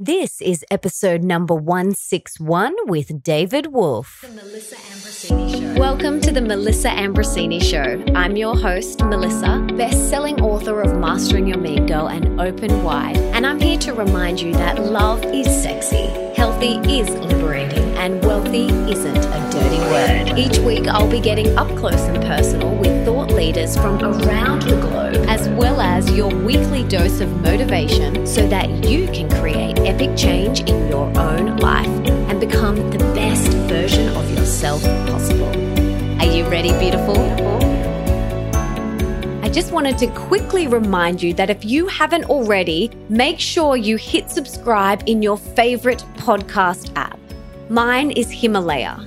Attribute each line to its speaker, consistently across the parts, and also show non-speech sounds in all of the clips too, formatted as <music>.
Speaker 1: This is episode number 161 with David Wolfe.
Speaker 2: The Melissa Ambrosini Show.
Speaker 1: Welcome to the Melissa Ambrosini Show. I'm your host, Melissa, best-selling author of Mastering Your Mean Girl and Open Wide, and I'm here to remind you that love is sexy, healthy is liberating, and wealthy isn't a dirty word. Each week, I'll be getting up close and personal with leaders from around the globe, as well as your weekly dose of motivation so that you can create epic change in your own life and become the best version of yourself possible. Are you ready, beautiful? I just wanted to quickly remind you that if you haven't already, make sure you hit subscribe in your favorite podcast app. Mine is Himalaya.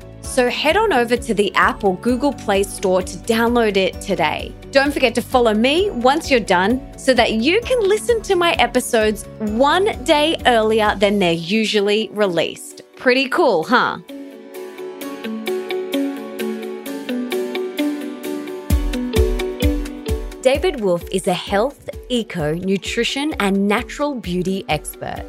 Speaker 1: So head on over to the app or Google Play Store to download it today. Don't forget to follow me once you're done so that you can listen to my episodes one day earlier than they're usually released. Pretty cool, huh? David Wolfe is a health, eco, nutrition, and natural beauty expert.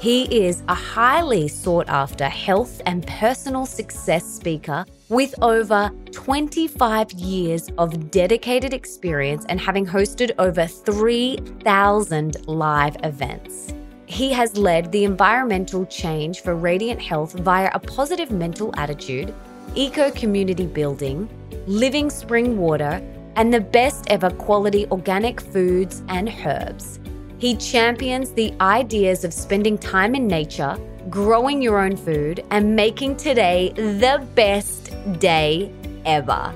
Speaker 1: He is a highly sought after health and personal success speaker with over 25 years of dedicated experience and having hosted over 3,000 live events. He has led the environmental change for radiant health via a positive mental attitude, eco community building, living spring water, and the best ever quality organic foods and herbs. He champions the ideas of spending time in nature, growing your own food, and making today the best day ever.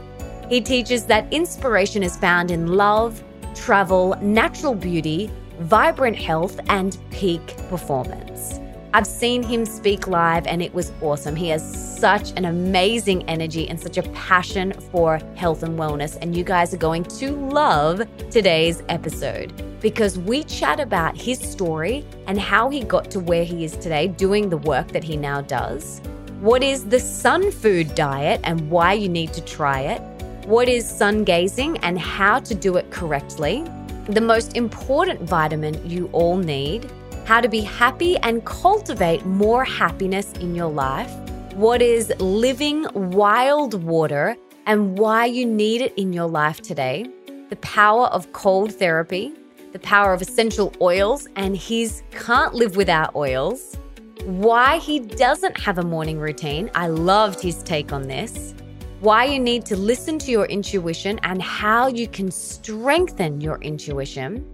Speaker 1: He teaches that inspiration is found in love, travel, natural beauty, vibrant health, and peak performance. I've seen him speak live and it was awesome. He has such an amazing energy and such a passion for health and wellness. And you guys are going to love today's episode because we chat about his story and how he got to where he is today doing the work that he now does. What is the sun food diet and why you need to try it? What is sun gazing and how to do it correctly? The most important vitamin you all need how to be happy and cultivate more happiness in your life, what is living wild water and why you need it in your life today, the power of cold therapy, the power of essential oils, and his can't live without oils, why he doesn't have a morning routine. I loved his take on this. Why you need to listen to your intuition and how you can strengthen your intuition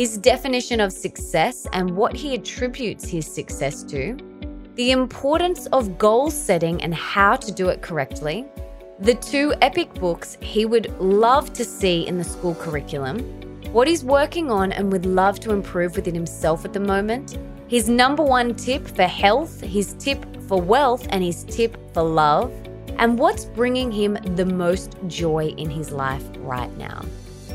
Speaker 1: his definition of success and what he attributes his success to, the importance of goal setting and how to do it correctly, the two epic books he would love to see in the school curriculum, what he's working on and would love to improve within himself at the moment, his number one tip for health, his tip for wealth, and his tip for love, and what's bringing him the most joy in his life right now.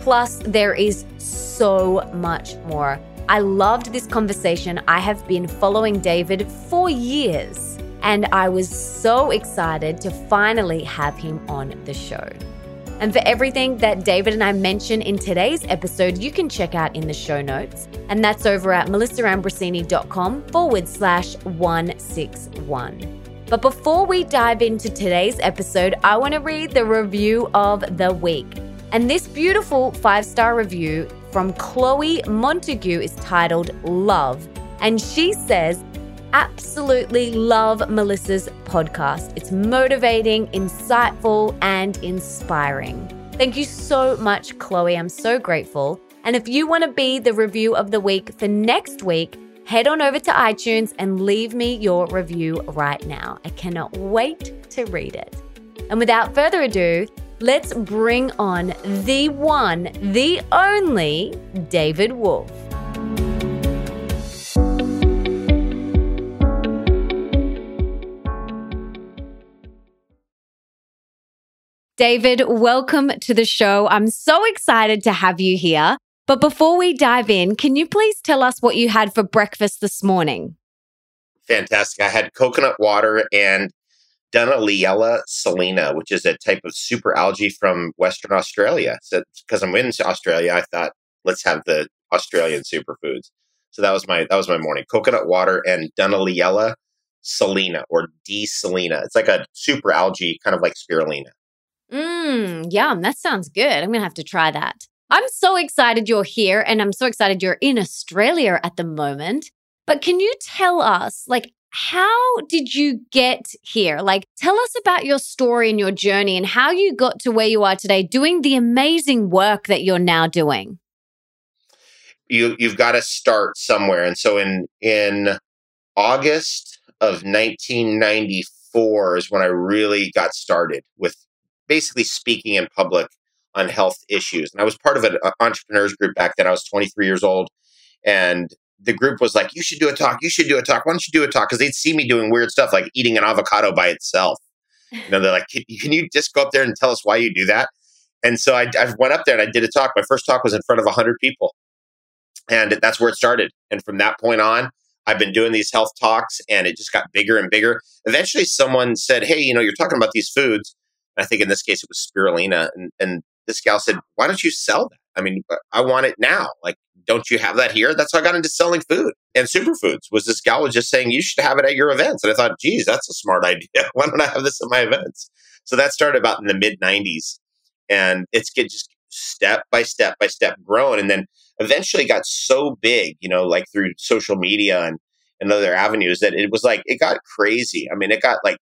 Speaker 1: Plus, there is so much more. I loved this conversation. I have been following David for years, and I was so excited to finally have him on the show. And for everything that David and I mention in today's episode, you can check out in the show notes. And that's over at melissaambrosini.com forward slash 161. But before we dive into today's episode, I want to read the review of the week. And this beautiful five star review from Chloe Montague is titled Love. And she says, Absolutely love Melissa's podcast. It's motivating, insightful, and inspiring. Thank you so much, Chloe. I'm so grateful. And if you want to be the review of the week for next week, head on over to iTunes and leave me your review right now. I cannot wait to read it. And without further ado, let's bring on the one, the only David Wolfe. David, welcome to the show. I'm so excited to have you here. But before we dive in, can you please tell us what you had for breakfast this morning?
Speaker 3: Fantastic. I had coconut water and Dunaliella salina, which is a type of super algae from Western Australia. So, because I'm in Australia, I thought let's have the Australian superfoods. So that was my that was my morning. Coconut water and Dunaliella salina or D salina. It's like a super algae, kind of like spirulina.
Speaker 1: Mmm, yum. That sounds good. I'm gonna have to try that. I'm so excited you're here and I'm so excited you're in Australia at the moment. But can you tell us, like, how did you get here? Like, tell us about your story and your journey and how you got to where you are today doing the amazing work that you're now doing.
Speaker 3: You, you've got to start somewhere. And so in, in August of 1994 is when I really got started with basically speaking in public on health issues. And I was part of an uh, entrepreneurs group back then. I was 23 years old. And the group was like, you should do a talk. You should do a talk. Why don't you do a talk? Because they'd see me doing weird stuff like eating an avocado by itself. You know, they're like, can, can you just go up there and tell us why you do that? And so I, I went up there and I did a talk. My first talk was in front of 100 people. And that's where it started. And from that point on, I've been doing these health talks and it just got bigger and bigger. Eventually, someone said, Hey, you know, you're talking about these foods. I think in this case it was spirulina. And, and this gal said, Why don't you sell that? I mean, I want it now. Like, don't you have that here? That's how I got into selling food and superfoods. Was this gal was just saying you should have it at your events, and I thought, geez, that's a smart idea. <laughs> Why don't I have this at my events? So that started about in the mid '90s, and it's just step by step by step growing, and then eventually got so big, you know, like through social media and and other avenues that it was like it got crazy. I mean, it got like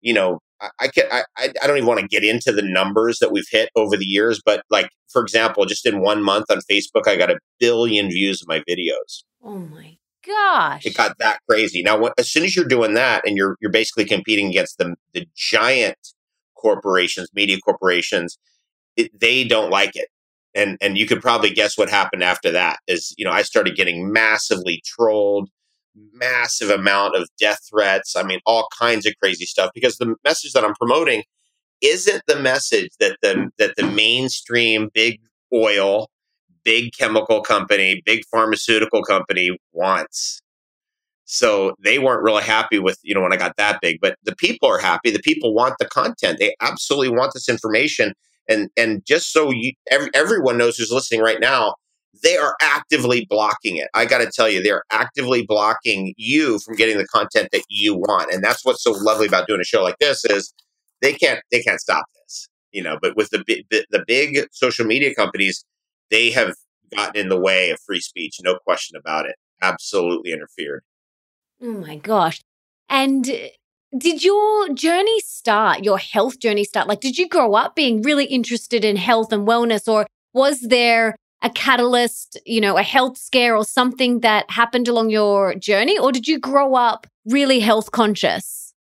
Speaker 3: you know I, I can I I don't even want to get into the numbers that we've hit over the years, but like for example, just in one month on Facebook, I got a billion views of my videos.
Speaker 1: Oh my gosh!
Speaker 3: It got that crazy. Now, when, as soon as you're doing that, and you're you're basically competing against the the giant corporations, media corporations, it, they don't like it. And and you could probably guess what happened after that. Is you know I started getting massively trolled massive amount of death threats. I mean, all kinds of crazy stuff because the message that I'm promoting isn't the message that the that the mainstream big oil, big chemical company, big pharmaceutical company wants. So they weren't really happy with, you know, when I got that big, but the people are happy. The people want the content. They absolutely want this information. And and just so you, every, everyone knows who's listening right now, they are actively blocking it. I got to tell you, they're actively blocking you from getting the content that you want. And that's what's so lovely about doing a show like this is they can't they can't stop this, you know. But with the the big social media companies, they have gotten in the way of free speech, no question about it. Absolutely interfered.
Speaker 1: Oh my gosh! And uh, did your journey start? Your health journey start? Like, did you grow up being really interested in health and wellness, or was there a catalyst, you know, a health scare or something that happened along your journey? Or did you grow up really health conscious?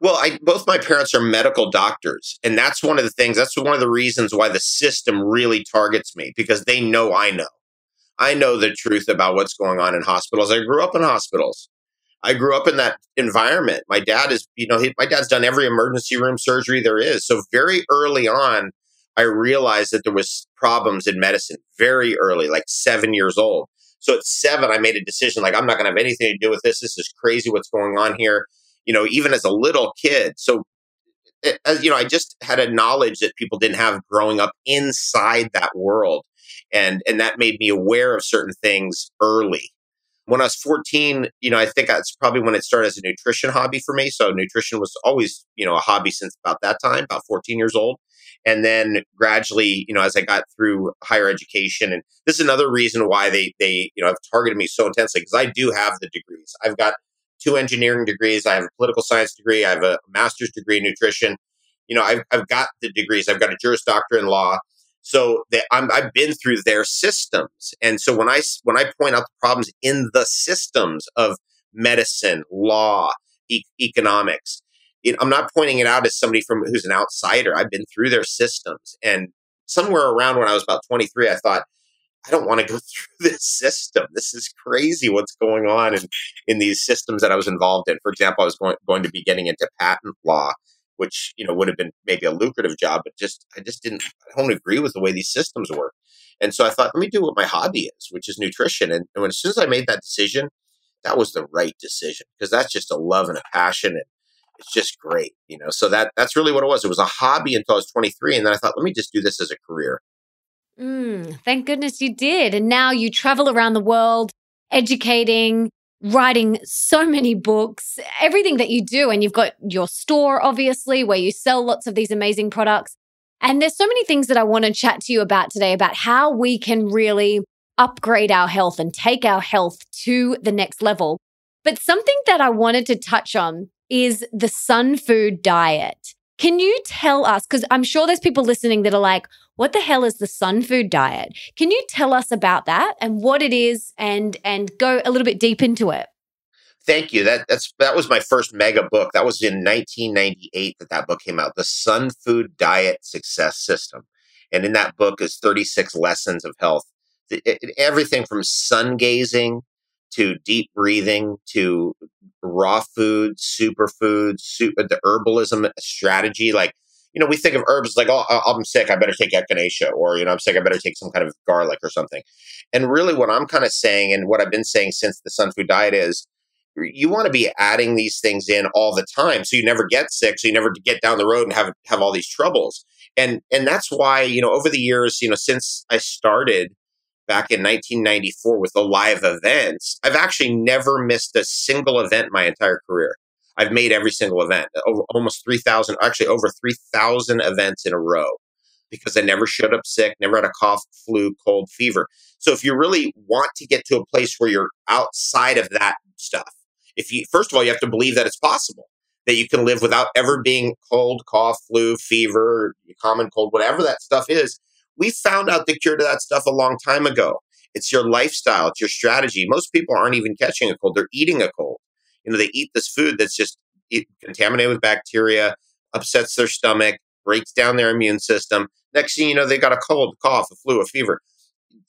Speaker 3: Well, I, both my parents are medical doctors. And that's one of the things, that's one of the reasons why the system really targets me because they know I know. I know the truth about what's going on in hospitals. I grew up in hospitals. I grew up in that environment. My dad is, you know, he, my dad's done every emergency room surgery there is. So very early on, I realized that there was problems in medicine very early, like seven years old. So at seven, I made a decision like, I'm not going to have anything to do with this. This is crazy what's going on here. You know, even as a little kid. So, eh, as, you know, I just had a knowledge that people didn't have growing up inside that world. And, and that made me aware of certain things early. When I was 14, you know, I think that's probably when it started as a nutrition hobby for me. So nutrition was always, you know, a hobby since about that time, about 14 years old. And then gradually, you know, as I got through higher education, and this is another reason why they they you know have targeted me so intensely because I do have the degrees. I've got two engineering degrees. I have a political science degree. I have a master's degree in nutrition. You know, I've I've got the degrees. I've got a Juris Doctor in law. So i have been through their systems, and so when I when I point out the problems in the systems of medicine, law, e- economics, I'm not pointing it out as somebody from who's an outsider. I've been through their systems, and somewhere around when I was about 23, I thought, I don't want to go <laughs> through this system. This is crazy what's going on in, in these systems that I was involved in. For example, I was going, going to be getting into patent law which you know would have been maybe a lucrative job, but just I just didn't I don't agree with the way these systems work. And so I thought, let me do what my hobby is, which is nutrition. And, and when, as soon as I made that decision, that was the right decision because that's just a love and a passion and it's just great, you know. So that that's really what it was. It was a hobby until I was 23, and then I thought, let me just do this as a career.
Speaker 1: Mm, thank goodness you did. And now you travel around the world educating, writing so many books, everything that you do. And you've got your store, obviously, where you sell lots of these amazing products. And there's so many things that I want to chat to you about today about how we can really upgrade our health and take our health to the next level. But something that I wanted to touch on is the sun food diet. Can you tell us? Because I'm sure there's people listening that are like, what the hell is the sun food diet? Can you tell us about that and what it is and and go a little bit deep into it?
Speaker 3: Thank you. That that's that was my first mega book. That was in 1998 that that book came out. The Sun Food Diet Success System, and in that book is 36 lessons of health. It, it, everything from sun gazing to deep breathing to raw foods, superfoods, super, uh, the herbalism strategy. Like, you know, we think of herbs like, oh, I'm sick, I better take echinacea, or, you know, I'm sick, I better take some kind of garlic or something. And really, what I'm kind of saying, and what I've been saying since the Sun Food Diet is, you want to be adding these things in all the time so you never get sick so you never get down the road and have have all these troubles and and that's why you know over the years you know since i started back in 1994 with the live events, I've actually never missed a single event my entire career. I've made every single event, over almost 3,000, actually over 3,000 events in a row because I never showed up sick, never had a cough, flu, cold, fever. So if you really want to get to a place where you're outside of that stuff, if you, first of all, you have to believe that it's possible that you can live without ever being cold, cough, flu, fever, common cold, whatever that stuff is. We found out the cure to that stuff a long time ago. It's your lifestyle, it's your strategy. Most people aren't even catching a cold, they're eating a cold. You know, they eat this food that's just contaminated with bacteria, upsets their stomach, breaks down their immune system. Next thing you know, they got a cold, cough, a flu, a fever.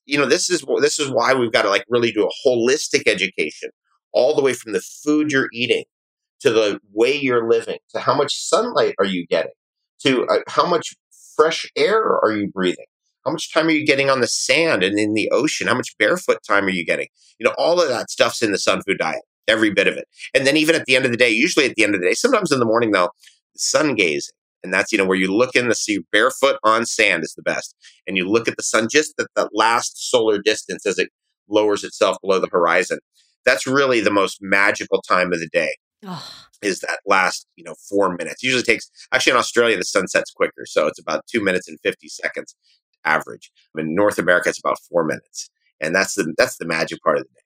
Speaker 3: You know, this is this is why we've got to like really do a holistic education, all the way from the food you're eating to the way you're living, to how much sunlight are you getting, to uh, how much fresh air are you breathing, how much time are you getting on the sand and in the ocean? How much barefoot time are you getting? You know, all of that stuff's in the sun food diet, every bit of it. And then even at the end of the day, usually at the end of the day, sometimes in the morning though, sun gazing. And that's, you know, where you look in the sea barefoot on sand is the best. And you look at the sun just at the last solar distance as it lowers itself below the horizon. That's really the most magical time of the day. Oh. Is that last, you know, four minutes? Usually takes actually in Australia the sun sets quicker, so it's about two minutes and fifty seconds average. In North America, it's about four minutes, and that's the that's the magic part of the day.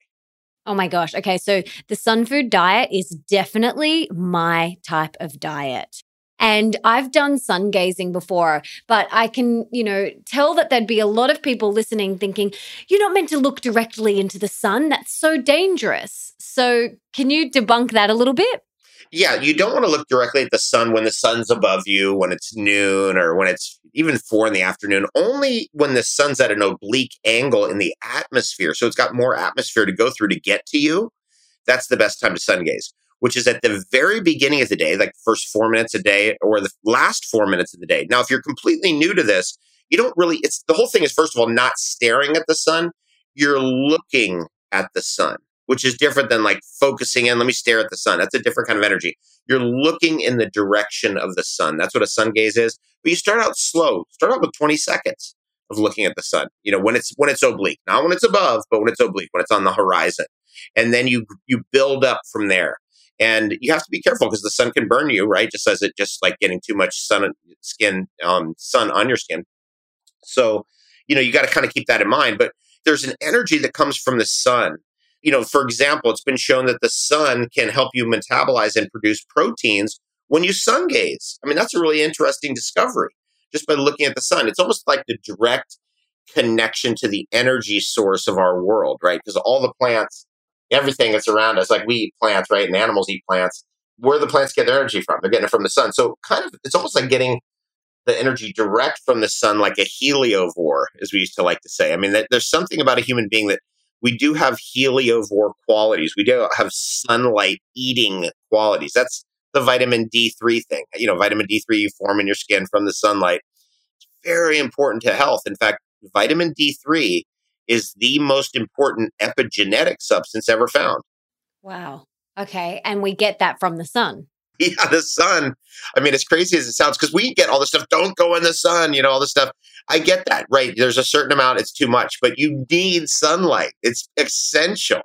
Speaker 1: Oh my gosh. Okay. So the sun food diet is definitely my type of diet. And I've done sun gazing before, but I can, you know, tell that there'd be a lot of people listening thinking, you're not meant to look directly into the sun. That's so dangerous. So, can you debunk that a little bit?
Speaker 3: Yeah, you don't want to look directly at the sun when the sun's above you, when it's noon or when it's even four in the afternoon, only when the sun's at an oblique angle in the atmosphere. So it's got more atmosphere to go through to get to you. That's the best time to sun gaze, which is at the very beginning of the day, like the first four minutes a day or the last four minutes of the day. Now, if you're completely new to this, you don't really, it's the whole thing is, first of all, not staring at the sun, you're looking at the sun which is different than like focusing in. Let me stare at the sun. That's a different kind of energy. You're looking in the direction of the sun. That's what a sun gaze is. But you start out slow. Start out with 20 seconds of looking at the sun. You know, when it's when it's oblique, not when it's above, but when it's oblique, when it's on the horizon, and then you you build up from there. And you have to be careful because the sun can burn you, right? Just as it just like getting too much sun skin um, sun on your skin. So, you know, you got to kind of keep that in mind. But there's an energy that comes from the sun you know, for example, it's been shown that the sun can help you metabolize and produce proteins when you sun gaze. I mean, that's a really interesting discovery just by looking at the sun. It's almost like the direct connection to the energy source of our world, right? Because all the plants, everything that's around us, like we eat plants, right? And animals eat plants. Where the plants get their energy from? They're getting it from the sun. So, kind of, it's almost like getting the energy direct from the sun, like a heliovore, as we used to like to say. I mean, there's something about a human being that we do have heliovore qualities. We do have sunlight eating qualities. That's the vitamin D3 thing. You know, vitamin D3 you form in your skin from the sunlight. It's very important to health. In fact, vitamin D3 is the most important epigenetic substance ever found.
Speaker 1: Wow. Okay. And we get that from the sun. <laughs>
Speaker 3: Yeah, the sun. I mean, as crazy as it sounds, because we get all this stuff, don't go in the sun, you know, all this stuff. I get that, right? There's a certain amount, it's too much, but you need sunlight. It's essential.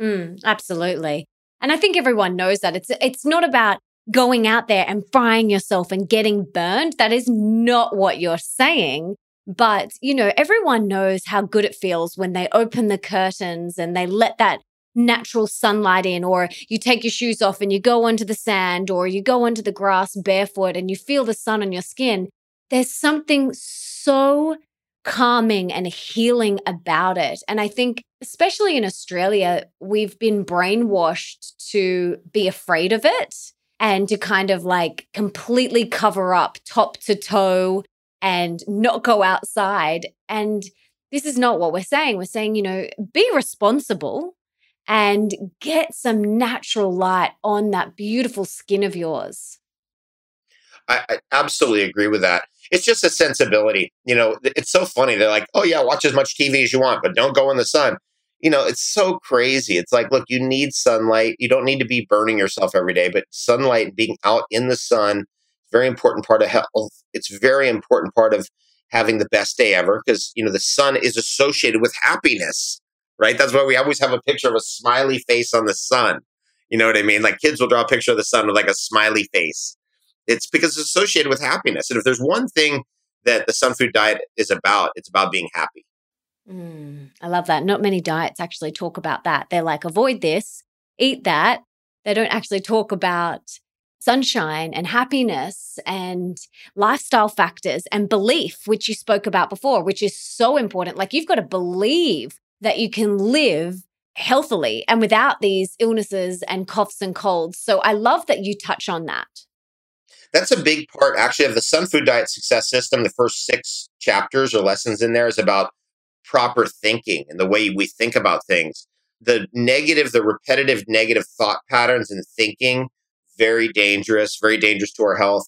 Speaker 1: Mm, absolutely. And I think everyone knows that. It's it's not about going out there and frying yourself and getting burned. That is not what you're saying. But, you know, everyone knows how good it feels when they open the curtains and they let that natural sunlight in, or you take your shoes off and you go onto the sand, or you go onto the grass barefoot and you feel the sun on your skin. There's something so calming and healing about it. And I think, especially in Australia, we've been brainwashed to be afraid of it and to kind of like completely cover up top to toe and not go outside. And this is not what we're saying. We're saying, you know, be responsible and get some natural light on that beautiful skin of yours.
Speaker 3: I, I, absolutely agree with that. It's just a sensibility. You know, it's so funny. They're like, oh, yeah, watch as much TV as you want, but don't go in the sun. You know, it's so crazy. It's like, look, you need sunlight. You don't need to be burning yourself every day, but sunlight, being out in the sun, very important part of health. It's very important part of having the best day ever because, you know, the sun is associated with happiness right? That's why we always have a picture of a smiley face on the sun. You know what I mean? Like kids will draw a picture of the sun with like a smiley face. It's because it's associated with happiness. And if there's one thing that the sun food diet is about, it's about being happy.
Speaker 1: Mm, I love that. Not many diets actually talk about that. They're like, avoid this, eat that. They don't actually talk about sunshine and happiness and lifestyle factors and belief, which you spoke about before, which is so important. Like, you've got to believe that you can live healthily and without these illnesses and coughs and colds. So I love that you touch on that.
Speaker 3: That's a big part, actually, of the Sun Food Diet Success System. The first six chapters or lessons in there is about proper thinking and the way we think about things. The negative, the repetitive negative thought patterns and thinking, very dangerous, very dangerous to our health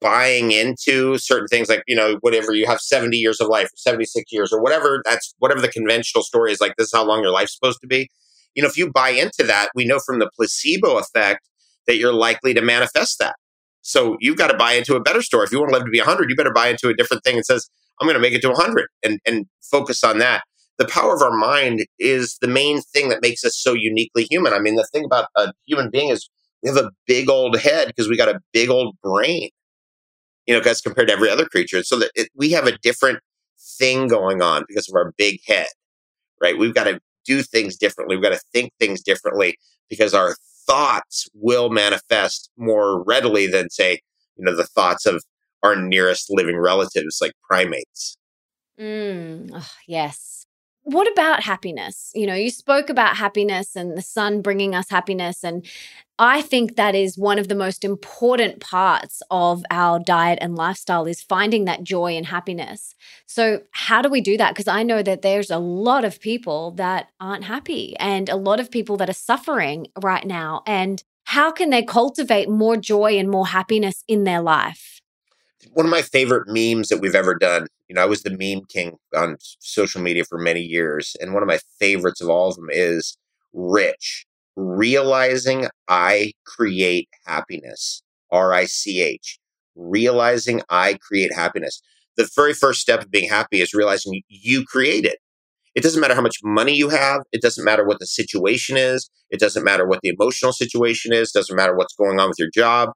Speaker 3: buying into certain things like you know whatever you have 70 years of life or 76 years or whatever that's whatever the conventional story is like this is how long your life's supposed to be. You know if you buy into that we know from the placebo effect that you're likely to manifest that. So you've got to buy into a better story. If you want to live to be 100 you better buy into a different thing that says i'm going to make it to 100 and and focus on that. The power of our mind is the main thing that makes us so uniquely human. I mean the thing about a human being is we have a big old head because we got a big old brain you know, as compared to every other creature. So that it, we have a different thing going on because of our big head, right? We've got to do things differently. We've got to think things differently because our thoughts will manifest more readily than, say, you know, the thoughts of our nearest living relatives like primates.
Speaker 1: Mm, oh, yes. What about happiness? You know, you spoke about happiness and the sun bringing us happiness. And I think that is one of the most important parts of our diet and lifestyle is finding that joy and happiness. So, how do we do that? Because I know that there's a lot of people that aren't happy and a lot of people that are suffering right now. And how can they cultivate more joy and more happiness in their life?
Speaker 3: One of my favorite memes that we've ever done, you know, I was the meme king on social media for many years. And one of my favorites of all of them is Rich realizing I create happiness. R I C H. Realizing I create happiness. The very first step of being happy is realizing you create it. It doesn't matter how much money you have. It doesn't matter what the situation is. It doesn't matter what the emotional situation is. It doesn't matter what's going on with your job.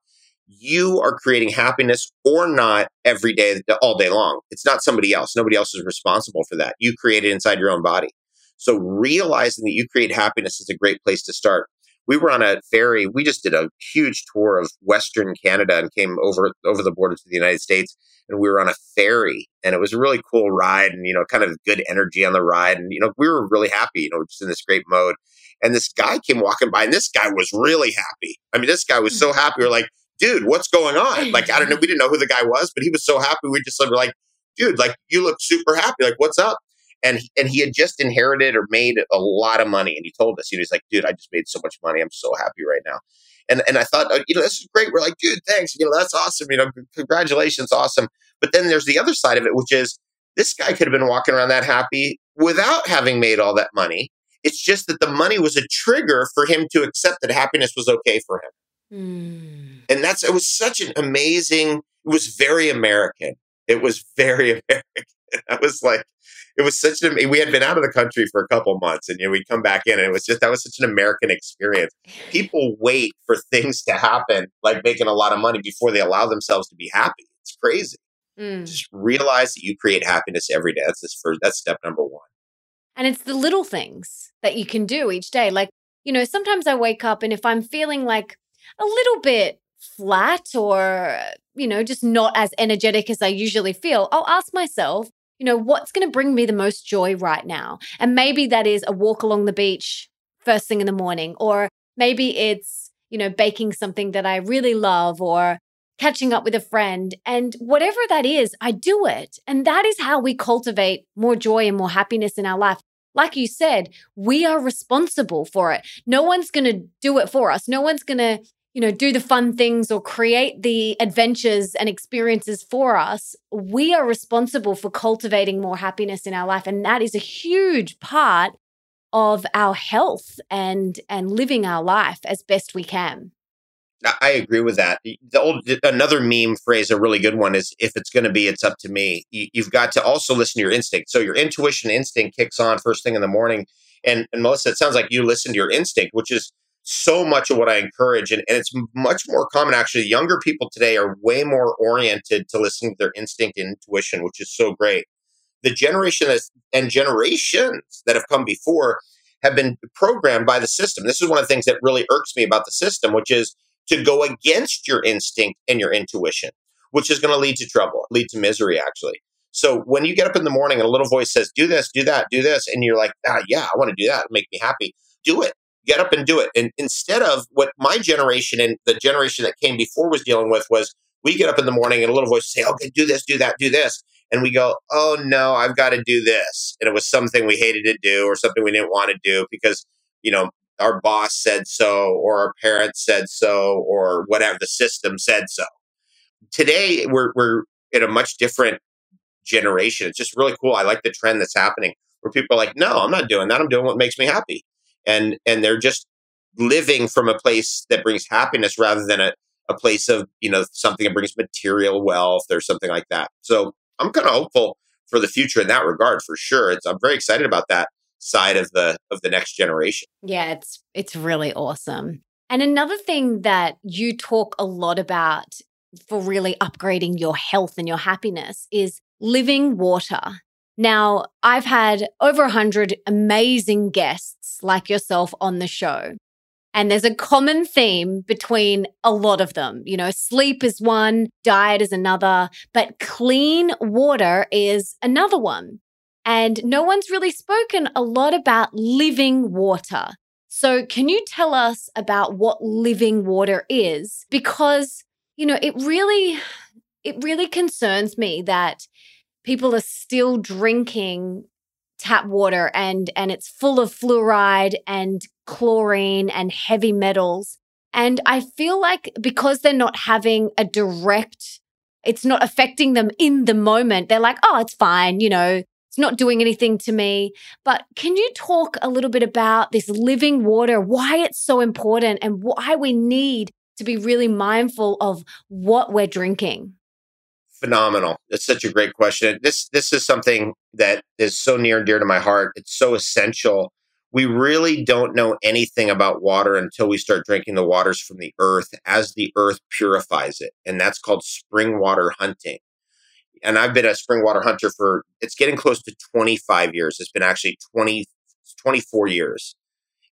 Speaker 3: You are creating happiness or not every day, all day long. It's not somebody else. Nobody else is responsible for that. You create it inside your own body. So realizing that you create happiness is a great place to start. We were on a ferry. We just did a huge tour of Western Canada and came over over the border to the United States. And we were on a ferry, and it was a really cool ride, and you know, kind of good energy on the ride. And you know, we were really happy. You know, just in this great mode. And this guy came walking by, and this guy was really happy. I mean, this guy was so happy. We are like, dude, what's going on? Like, I don't know. We didn't know who the guy was, but he was so happy. We just were like, dude, like, you look super happy. Like, what's up? And he, and he had just inherited or made a lot of money and he told us he was like dude i just made so much money i'm so happy right now And and I thought, oh, you know, this is great. We're like, dude, thanks. You know, that's awesome. You know, congratulations, awesome. But then there's the other side of it, which is this guy could have been walking around that happy without having made all that money. It's just that the money was a trigger for him to accept that happiness was okay for him. Mm. And that's, it was such an amazing, it was very American. It was very <laughs> American. I was like, it was such an, we had been out of the country for a couple months and, you know, we'd come back in and it was just, that was such an American experience. People wait for things to happen, like making a lot of money before they allow themselves to be happy. It's crazy. Mm. Just realize that you create happiness every day. That's this first, that's step number one.
Speaker 1: And it's the little things that you can do each day. Like, you know, sometimes I wake up and if I'm feeling like a little bit flat or, you know, just not as energetic as I usually feel, I'll ask myself, you know, what's going to bring me the most joy right now? And maybe that is a walk along the beach first thing in the morning, or maybe it's, you know, baking something that I really love or catching up with a friend. And whatever that is, I do it. And that is how we cultivate more joy and more happiness in our life. Like you said, we are responsible for it. No one's going to do it for us. No one's going to, you know, do the fun things or create the adventures and experiences for us. We are responsible for cultivating more happiness in our life. And that is a huge part of our health and and living our life as best we can.
Speaker 3: I agree with that. The old another meme phrase, a really good one, is "If it's going to be, it's up to me." You, have got to also listen to your instinct. So your intuition instinct kicks on first thing in the morning. And, and Melissa, it sounds like you listen to your instinct, which is so much of what I encourage, and, and it's much more common actually. Younger people today are way more oriented to listening to their instinct and intuition, which is so great. The generation that's, and generations that have come before have been programmed by the system. This is one of the things that really irks me about the system, which is to go against your instinct and your intuition, which is going to lead to trouble, lead to misery, actually. So when you get up in the morning and a little voice says, do this, do that, do this, and you're like, ah, yeah, I want to do that, make me happy, do it. Get up and do it. And instead of what my generation and the generation that came before was dealing with was we get up in the morning and a little voice say, okay, do this, do that, do this. And we go, oh no, I've got to do this. And it was something we hated to do or something we didn't want to do because, you know, our boss said so, or our parents said so, or whatever the system said so. Today, we're, we're in a much different generation. It's just really cool. I like the trend that's happening where people are like, no, I'm not doing that. I'm doing what makes me happy. And, and they're just living from a place that brings happiness rather than a, a place of, you know, something that brings material wealth or something like that. So I'm kind of hopeful for the future in that regard for sure. It's, I'm very excited about that side of the of the next generation.
Speaker 1: Yeah, it's it's really awesome. And another thing that you talk a lot about for really upgrading your health and your happiness is living water. Now, I've had over 100 amazing guests like yourself on the show. And there's a common theme between a lot of them. You know, sleep is one, diet is another, but clean water is another one. And no one's really spoken a lot about living water. So, can you tell us about what living water is? Because, you know, it really, it really concerns me that people are still drinking tap water and and it's full of fluoride and chlorine and heavy metals and i feel like because they're not having a direct it's not affecting them in the moment they're like oh it's fine you know it's not doing anything to me. But can you talk a little bit about this living water, why it's so important, and why we need to be really mindful of what we're drinking?
Speaker 3: Phenomenal. It's such a great question. This this is something that is so near and dear to my heart. It's so essential. We really don't know anything about water until we start drinking the waters from the earth as the earth purifies it. And that's called spring water hunting and I've been a spring water hunter for it's getting close to 25 years. It's been actually 20, 24 years.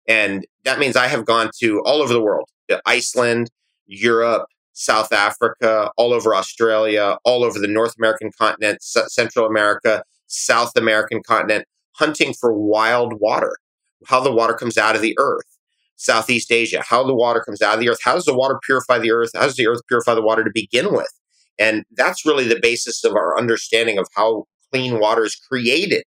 Speaker 3: And that means I have gone to all over the world Iceland, Europe, South Africa, all over Australia, all over the North American continent, S- Central America, South American continent, hunting for wild water, how the water comes out of the earth. Southeast Asia, how the water comes out of the earth. How does the water purify the earth? How does the earth purify the water to begin with? And that's really the basis of our understanding of how clean water is created.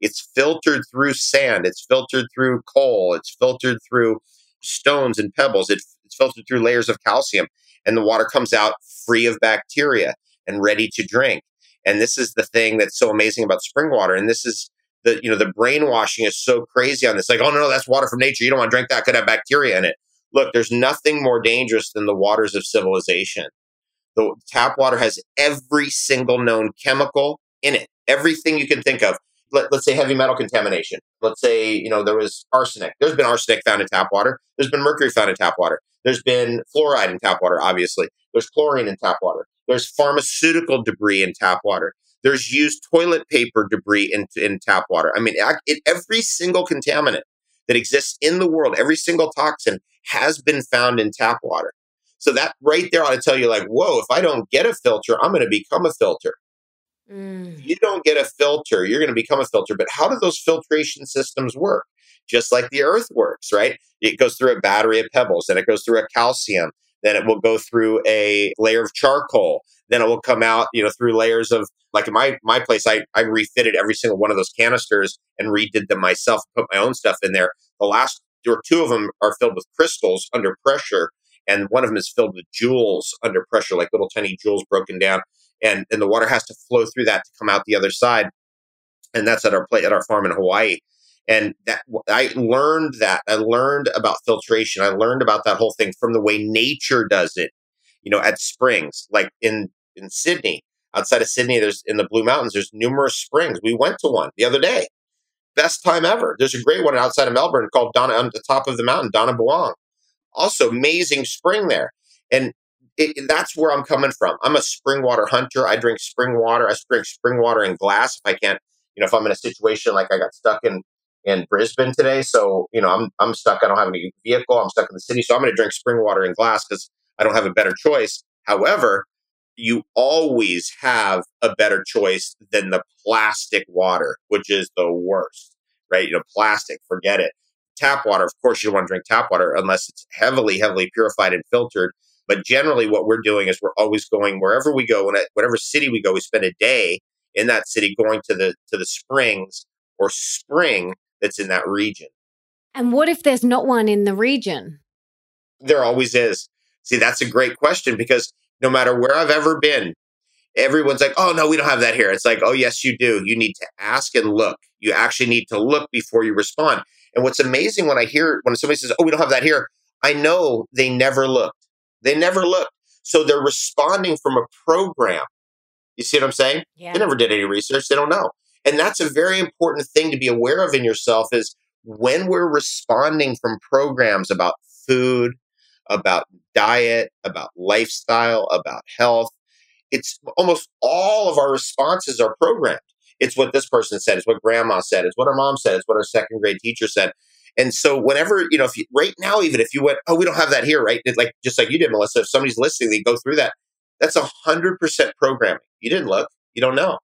Speaker 3: It's filtered through sand, it's filtered through coal, it's filtered through stones and pebbles. It, It's filtered through layers of calcium, and the water comes out free of bacteria and ready to drink. And this is the thing that's so amazing about spring water. And this is the you know the brainwashing is so crazy on this. Like, oh no, no, that's water from nature. You don't want to drink that; could have bacteria in it. Look, there's nothing more dangerous than the waters of civilization. The tap water has every single known chemical in it, everything you can think of. Let, us say heavy metal contamination. Let's say, you know, there was arsenic. There's been arsenic found in tap water. There's been mercury found in tap water. There's been fluoride in tap water, obviously. There's chlorine in tap water. There's pharmaceutical debris in tap water. There's used toilet paper debris in, in tap water. I mean, it, every single contaminant that exists in the world, every single toxin has been found in tap water. So that right there ought to tell you, like, whoa, if I don't get a filter, I'm going to become a filter. Mm. You don't get a filter, you're going to become a filter. But how do those filtration systems work? Just like the earth works, right? It goes through a battery of pebbles, then it goes through a calcium, then it will go through a layer of charcoal, then it will come out, you know, through layers of like in my my place, I I refitted every single one of those canisters and redid them myself, put my own stuff in there. The last or two of them are filled with crystals under pressure, and one of them is filled with jewels under pressure, like little tiny jewels broken down, and and the water has to flow through that to come out the other side, and that's at our play at our farm in Hawaii. And that I learned that I learned about filtration. I learned about that whole thing from the way nature does it. You know, at springs, like in in Sydney, outside of Sydney, there's in the Blue Mountains, there's numerous springs. We went to one the other day. Best time ever. There's a great one outside of Melbourne called Donna on the top of the mountain, Donna Buang. Also, amazing spring there. And it, that's where I'm coming from. I'm a spring water hunter. I drink spring water. I drink spring water in glass if I can't, you know, if I'm in a situation like I got stuck in in Brisbane today. So, you know, I'm I'm stuck. I don't have any vehicle. I'm stuck in the city. So I'm going to drink spring water in glass because I don't have a better choice. However, you always have a better choice than the plastic water, which is the worst, right? You know, plastic, forget it. Tap water, of course, you don't want to drink tap water unless it's heavily, heavily purified and filtered. But generally, what we're doing is we're always going wherever we go, whatever city we go, we spend a day in that city going to the to the springs or spring that's in that region.
Speaker 1: And what if there's not one in the region?
Speaker 3: There always is. See, that's a great question because no matter where I've ever been, everyone's like, oh, no, we don't have that here. It's like, oh, yes, you do. You need to ask and look. You actually need to look before you respond. And what's amazing when I hear, when somebody says, oh, we don't have that here, I know they never looked. They never looked. So they're responding from a program. You see what I'm saying? Yeah. They never did any research. They don't know. And that's a very important thing to be aware of in yourself is when we're responding from programs about food, about diet, about lifestyle, about health. It's almost all of our responses are programmed. It's what this person said, it's what grandma said, it's what our mom said, it's what our second grade teacher said. And so whenever, you know, if you, right now, even if you went, oh, we don't have that here, right? Like, just like you did, Melissa, if somebody's listening, they go through that. That's a hundred percent programming. You didn't look. You don't know.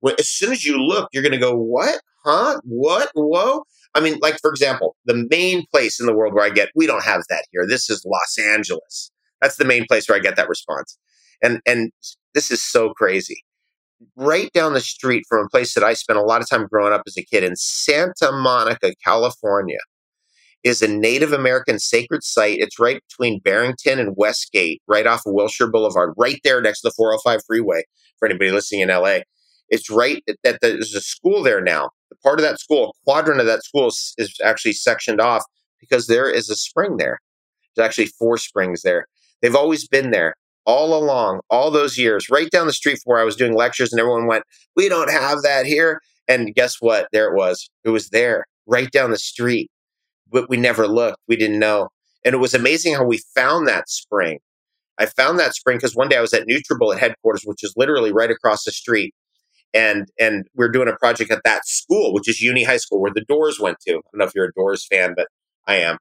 Speaker 3: When, as soon as you look, you're going to go, what? Huh? What? Whoa. I mean, like, for example, the main place in the world where I get, we don't have that here. This is Los Angeles. That's the main place where I get that response. And, and this is so crazy. Right down the street from a place that I spent a lot of time growing up as a kid in Santa Monica, California, is a Native American sacred site. It's right between Barrington and Westgate, right off of Wilshire Boulevard, right there next to the 405 freeway for anybody listening in LA. It's right that there's a school there now. The part of that school, a quadrant of that school is, is actually sectioned off because there is a spring there. There's actually four springs there. They've always been there all along, all those years, right down the street from where I was doing lectures, and everyone went, We don't have that here. And guess what? There it was. It was there, right down the street. But we never looked. We didn't know. And it was amazing how we found that spring. I found that spring because one day I was at Nutribullet headquarters, which is literally right across the street and and we're doing a project at that school, which is Uni High School, where the Doors went to. I don't know if you're a Doors fan, but I am.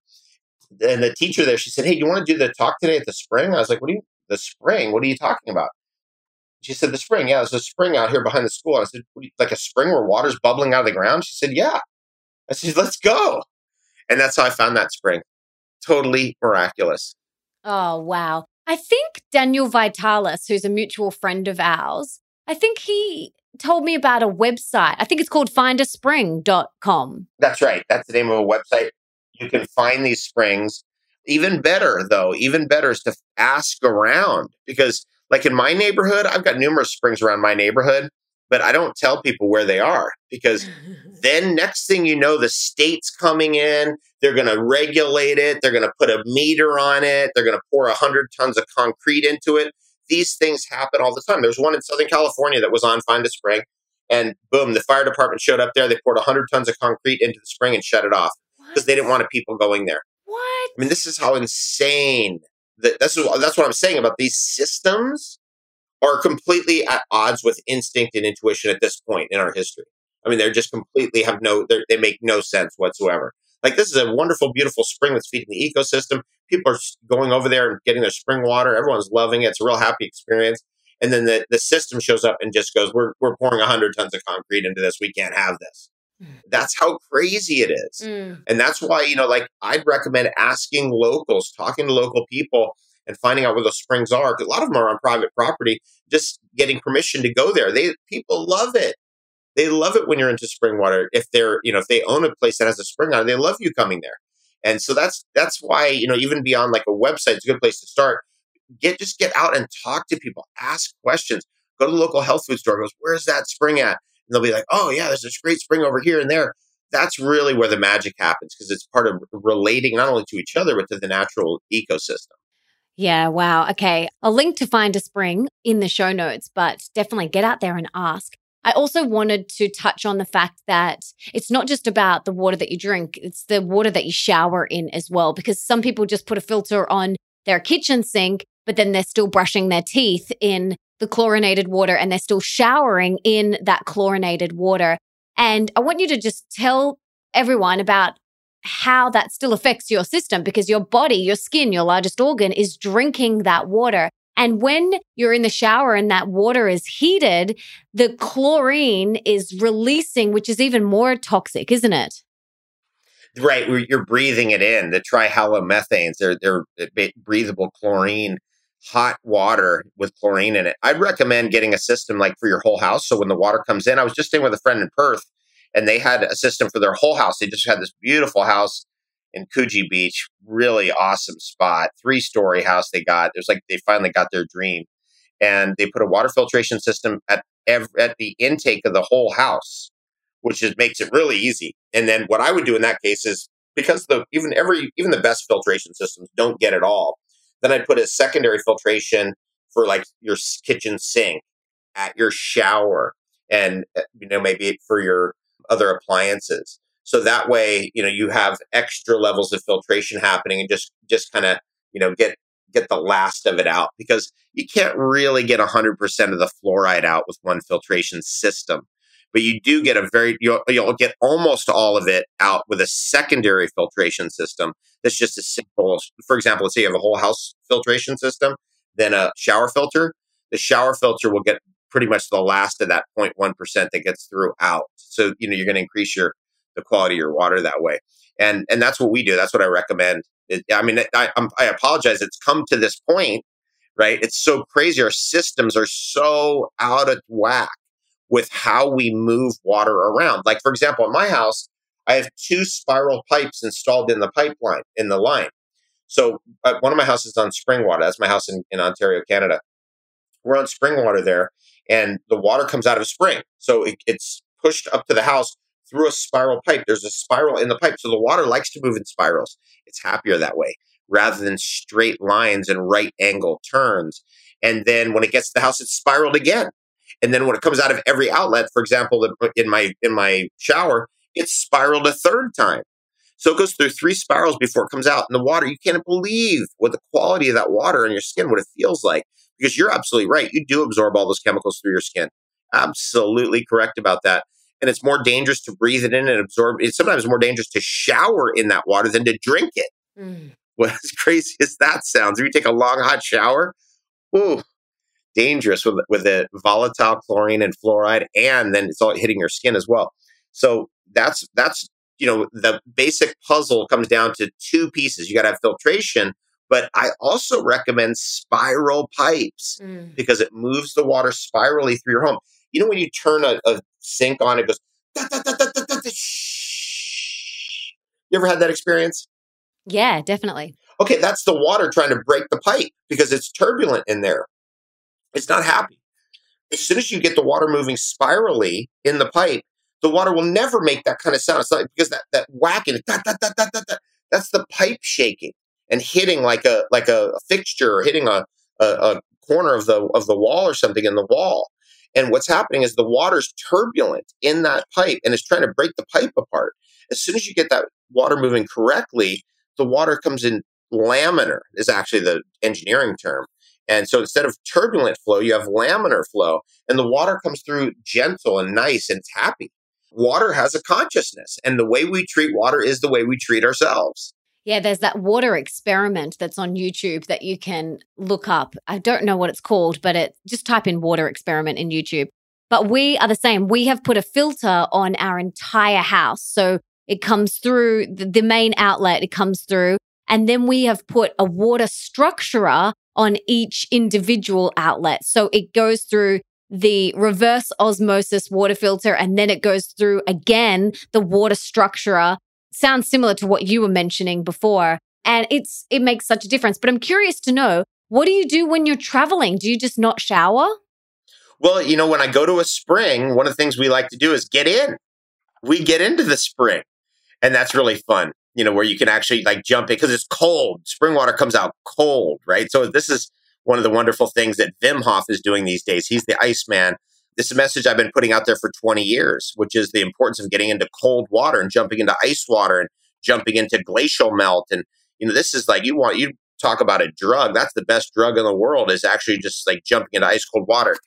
Speaker 3: And the teacher there, she said, "Hey, do you want to do the talk today at the spring?" I was like, "What do you the spring? What are you talking about?" She said, "The spring. Yeah, there's a spring out here behind the school." I said, "Like a spring where water's bubbling out of the ground?" She said, "Yeah." I said, "Let's go," and that's how I found that spring. Totally miraculous.
Speaker 1: Oh wow! I think Daniel Vitalis, who's a mutual friend of ours, I think he told me about a website. I think it's called findaspring.com.
Speaker 3: That's right. That's the name of a website. You can find these springs. Even better, though, even better is to ask around because, like in my neighborhood, I've got numerous springs around my neighborhood, but I don't tell people where they are because <laughs> then next thing you know, the state's coming in. They're going to regulate it. They're going to put a meter on it. They're going to pour 100 tons of concrete into it. These things happen all the time. There's one in Southern California that was on Find a Spring, and boom, the fire department showed up there. They poured 100 tons of concrete into the spring and shut it off because they didn't want people going there.
Speaker 1: What?
Speaker 3: I mean, this is how insane that that's that's what I'm saying about these systems are completely at odds with instinct and intuition at this point in our history. I mean, they're just completely have no they make no sense whatsoever. Like this is a wonderful, beautiful spring that's feeding the ecosystem. People are going over there and getting their spring water. Everyone's loving it. It's a real happy experience. And then the, the system shows up and just goes, "We're we're pouring hundred tons of concrete into this. We can't have this." That's how crazy it is.
Speaker 1: Mm.
Speaker 3: And that's why, you know, like I'd recommend asking locals, talking to local people and finding out where those springs are. A lot of them are on private property, just getting permission to go there. They people love it. They love it when you're into spring water. If they're, you know, if they own a place that has a spring on it, they love you coming there. And so that's that's why, you know, even beyond like a website, it's a good place to start. Get just get out and talk to people, ask questions. Go to the local health food store. Goes, where's that spring at? And they'll be like, oh yeah, there's this great spring over here and there. That's really where the magic happens because it's part of relating not only to each other but to the natural ecosystem.
Speaker 1: Yeah, wow. Okay. I'll link to find a spring in the show notes, but definitely get out there and ask. I also wanted to touch on the fact that it's not just about the water that you drink, it's the water that you shower in as well, because some people just put a filter on their kitchen sink, but then they're still brushing their teeth in the chlorinated water and they're still showering in that chlorinated water. And I want you to just tell everyone about how that still affects your system because your body, your skin, your largest organ is drinking that water. And when you're in the shower and that water is heated, the chlorine is releasing, which is even more toxic, isn't it?
Speaker 3: Right, you're breathing it in. The trihalomethanes, they're they're eh, breathable chlorine, hot water with chlorine in it. I'd recommend getting a system like for your whole house. So when the water comes in, I was just staying with a friend in Perth, and they had a system for their whole house. They just had this beautiful house in Coogee Beach, really awesome spot, three story house they got. There's like they finally got their dream, and they put a water filtration system at every, at the intake of the whole house, which just makes it really easy. And then what I would do in that case is because the even every even the best filtration systems don't get it all. Then I'd put a secondary filtration for like your kitchen sink, at your shower, and uh, you know maybe for your other appliances. So that way, you know, you have extra levels of filtration happening and just just kind of, you know, get get the last of it out because you can't really get 100% of the fluoride out with one filtration system. But you do get a very you'll, you'll get almost all of it out with a secondary filtration system that's just a simple. For example, let's say you have a whole house filtration system, then a shower filter. The shower filter will get pretty much the last of that 0.1% that gets throughout. So, you know, you're going to increase your the quality of your water that way. And and that's what we do. That's what I recommend. It, I mean, I, I'm, I apologize. It's come to this point, right? It's so crazy. Our systems are so out of whack with how we move water around. Like for example, in my house, I have two spiral pipes installed in the pipeline in the line. So uh, one of my houses on spring water. That's my house in, in Ontario, Canada. We're on spring water there, and the water comes out of a spring. So it, it's pushed up to the house through a spiral pipe. There's a spiral in the pipe. So the water likes to move in spirals. It's happier that way rather than straight lines and right angle turns. And then when it gets to the house, it's spiraled again. And then when it comes out of every outlet, for example, in my in my shower, it's spiraled a third time. So it goes through three spirals before it comes out. in the water, you can't believe what the quality of that water in your skin, what it feels like. Because you're absolutely right. You do absorb all those chemicals through your skin. Absolutely correct about that and it's more dangerous to breathe it in and absorb. It's sometimes more dangerous to shower in that water than to drink it. Mm. Well, <laughs> as crazy as that sounds, if you take a long hot shower, ooh, dangerous with with the volatile chlorine and fluoride, and then it's all hitting your skin as well. So that's that's you know the basic puzzle comes down to two pieces. You got to have filtration, but I also recommend spiral pipes mm. because it moves the water spirally through your home. You know when you turn a, a sink on, it goes. Da, da, da, you ever had that experience?
Speaker 1: Yeah, definitely.
Speaker 3: Okay, that's the water trying to break the pipe because it's turbulent in there. It's not happy. As soon as you get the water moving spirally in the pipe, the water will never make that kind of sound. It's not because that that whacking, da, da, da, da, da, da, that's the pipe shaking and hitting like a like a, fixture or hitting a, a, a corner of the of the wall or something in the wall. And what's happening is the water's turbulent in that pipe and it's trying to break the pipe apart. As soon as you get that water moving correctly, the water comes in laminar is actually the engineering term. And so instead of turbulent flow, you have laminar flow and the water comes through gentle and nice and it's happy. Water has a consciousness and the way we treat water is the way we treat ourselves.
Speaker 1: Yeah, there's that water experiment that's on YouTube that you can look up. I don't know what it's called, but it just type in water experiment in YouTube. But we are the same. We have put a filter on our entire house. So it comes through the, main outlet, it comes through. And then we have put a water structurer on each individual outlet. So it goes through the reverse osmosis water filter and then it goes through again the water structurer. Sounds similar to what you were mentioning before. And it's it makes such a difference. But I'm curious to know, what do you do when you're traveling? Do you just not shower?
Speaker 3: Well, you know, when I go to a spring, one of the things we like to do is get in. We get into the spring and that's really fun you know where you can actually like jump in because it's cold spring water comes out cold right so this is one of the wonderful things that Wim Hof is doing these days he's the iceman this message I've been putting out there for 20 years, which is the importance of getting into cold water and jumping into ice water and jumping into glacial melt. And, you know, this is like you want, you talk about a drug. That's the best drug in the world is actually just like jumping into ice cold water.